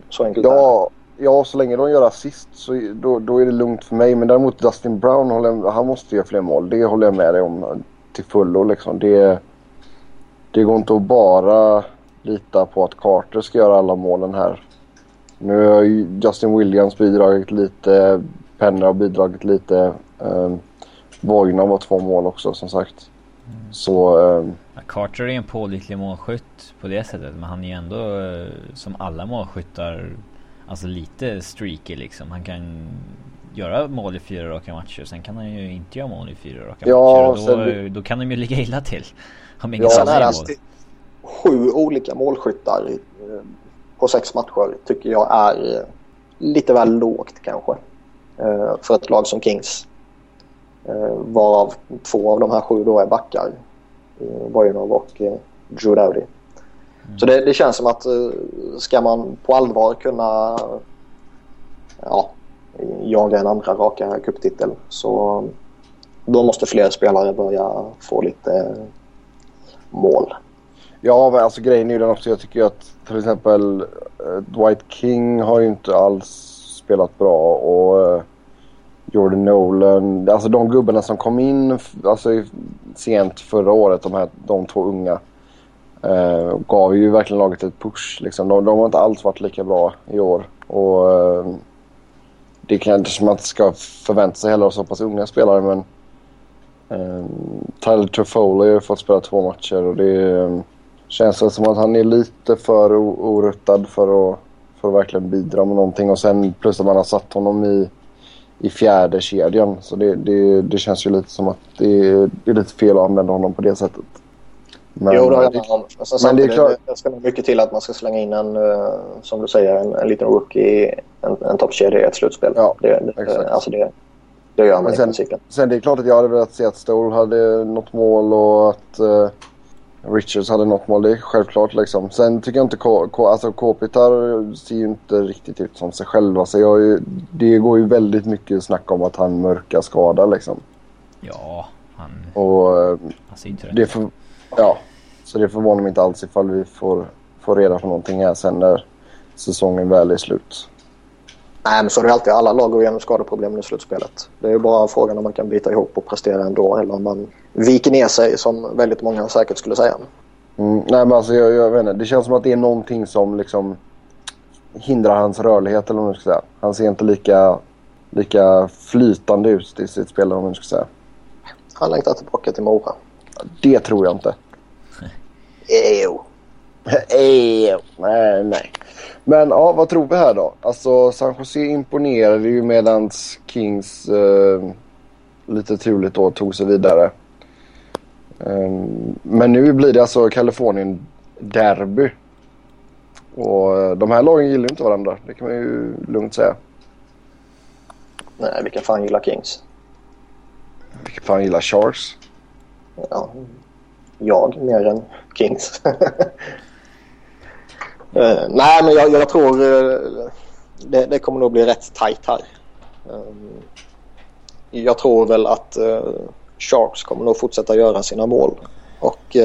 Så enkelt ja, Ja, så länge de gör assist så då, då är det lugnt för mig. Men däremot Dustin Brown, håller, han måste göra fler mål. Det håller jag med dig om till fullo. Liksom. Det, det går inte att bara lita på att Carter ska göra alla målen här. Nu har ju Justin Williams bidragit lite. Penner har bidragit lite. Um, Wojna var två mål också som sagt. Mm. Så... Um, Carter är en pålitlig målskytt på det sättet. Men han är ju ändå eh, som alla målskyttar Alltså lite streaky liksom. Han kan göra mål i fyra raka matcher. Sen kan han ju inte göra mål i fyra raka ja, matcher. Och då, sen... då kan de ju ligga illa till. (laughs) Om ingen ja, här, alltså, sju olika målskyttar eh, på sex matcher tycker jag är eh, lite väl lågt kanske. För ett lag som Kings. Varav två av de här sju då är backar. Vojanov och Drew Dowdy. Så det, det, känns som att eh, ska man på allvar kunna ja, jaga en andra raka cuptitel så eh, då måste fler spelare börja få lite eh, mål. Ja, alltså grejen är ju den också. Jag tycker att till exempel Dwight King har ju inte alls spelat bra och Jordan Nolan. Alltså de gubbarna som kom in alltså, sent förra året, de här de två unga. Eh, gav ju verkligen laget ett push. Liksom. De, de har inte alls varit lika bra i år. Och eh, Det kanske man inte ska förvänta sig heller av så pass unga spelare men eh, Tyler Toffoli har ju fått spela två matcher och det eh, känns som att han är lite för oruttad för att, för att verkligen bidra med någonting. Och sen plus att man har satt honom i, i fjärde kedjan Så det, det, det känns ju lite som att det, det är lite fel att använda honom på det sättet. Men, jo, det har jag med om. Men det, är klart... det ska nog mycket till att man ska slänga in en, uh, som du säger, en, en liten rookie, en, en toppkedja i ett slutspel. Ja, det, det, alltså det, det gör man sen, i principen. Sen det är klart att jag hade velat se att Stole hade något mål och att uh, Richards hade något mål. Det är självklart liksom. Sen tycker jag inte K K alltså Kopitar ser ju inte riktigt ut som sig själv. Alltså jag ju, det går ju väldigt mycket snack om att han mörkar skada liksom. Ja, han... Och... Uh, han ser inte det. det för, ja, så det förvånar mig inte alls ifall vi får, får reda på någonting här sen när säsongen väl är slut. Nej, men så är det alltid. Alla lag går igenom skadeproblem i slutspelet. Det är ju bara frågan om man kan bita ihop och prestera ändå eller om man viker ner sig som väldigt många säkert skulle säga. Mm, nej, men alltså jag, jag vet inte. Det känns som att det är någonting som liksom hindrar hans rörlighet eller vad man ska säga. Han ser inte lika, lika flytande ut i sitt spel om man ska säga. Han längtar tillbaka till Mora. Det tror jag inte. Ew. Ew. Nej, nej. Men ja, vad tror vi här då? Alltså San Jose imponerade ju medans Kings eh, lite turligt då tog sig vidare. Um, men nu blir det alltså Kalifornien derby. Och eh, de här lagen gillar inte varandra. Det kan man ju lugnt säga. Nej, vilka fan gillar Kings? Vilka fan gillar Sharks? Ja, jag mer än Kings. Uh, (laughs) nej, men jag, jag tror uh, det, det, kommer nog bli rätt tajt här. Um, jag tror väl att uh, Sharks kommer nog fortsätta göra sina mål. Och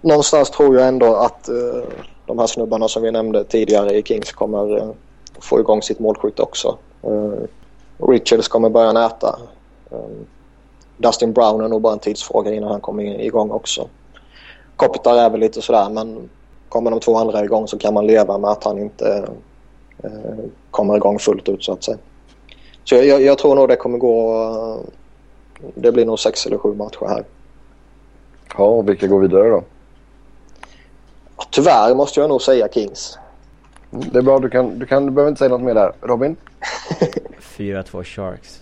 någonstans tror jag ändå att de här snubbarna som vi nämnde tidigare i Kings kommer få igång sitt målskytte också. Richards kommer börja näta. Um, Dustin Brown är nog bara en tidsfråga innan han kommer igång också. Kopitar är väl lite sådär men kommer de två andra igång så kan man leva med att han inte eh, kommer igång fullt ut så att säga. Så jag, jag tror nog det kommer gå... Eh, det blir nog sex eller sju matcher här. Ja, och vilka går vidare då? Ja, tyvärr måste jag nog säga Kings. Det är bra, du, kan, du, kan, du behöver inte säga något mer där. Robin? (laughs) 4-2 Sharks.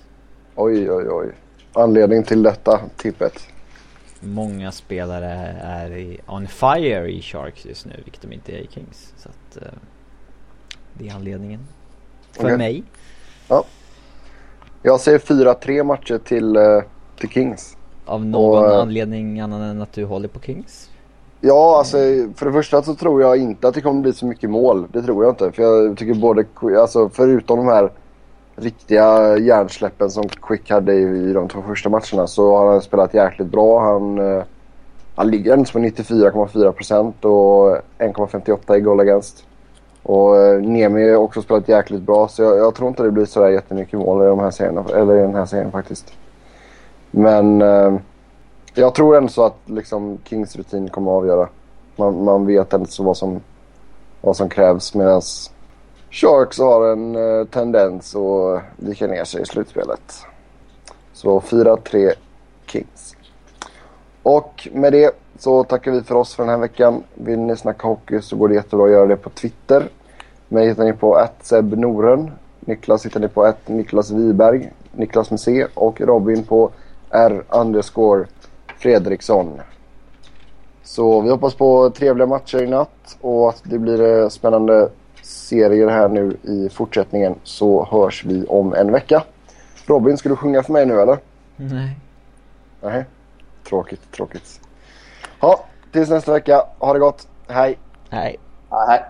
Oj, oj, oj. Anledning till detta tippet? många spelare är i, on fire i Sharks just nu, vilket de inte är i Kings. Så att uh, det är anledningen. För okay. mig. Ja. Jag säger 4-3 matcher till, uh, till Kings. Av någon Och, uh, anledning annan än att du håller på Kings? Ja, alltså för det första så tror jag inte att det kommer bli så mycket mål. Det tror jag inte. För jag tycker både, alltså förutom de här riktiga hjärnsläppen som Quick hade i, de två första matcherna så har han spelat jäkligt bra. Han, eh, han ligger ändå på 94,4 procent och 1,58 i goal against. Och eh, Nemi har också spelat jäkligt bra så jag, jag tror inte det blir sådär jättemycket mål i, de här serierna, eller i den här serien faktiskt. Men eh, jag tror ändå så att liksom, Kings rutin kommer att avgöra. Man, man vet ändå så vad som, vad som krävs medan Sharks har en uh, tendens att vika ner sig i slutspelet. Så 4-3 Kings. Och med det så tackar vi för oss för den här veckan. Vill ni snacka hockey så går det jättebra att göra det på Twitter. Mig hittar ni på @sebnoren. Niklas hittar ni på att Niklas Wiberg, Niklas med C och Robin på R underscore Fredriksson. Så vi hoppas på trevliga matcher i natt och att det blir eh, spännande serier här nu i fortsättningen så hörs vi om en vecka. Robin, ska du sjunga för mig nu eller? Nej. Nej. Tråkigt, tråkigt. Ja, tills nästa vecka. Ha det gott. Hej. Hej. Ja, hej.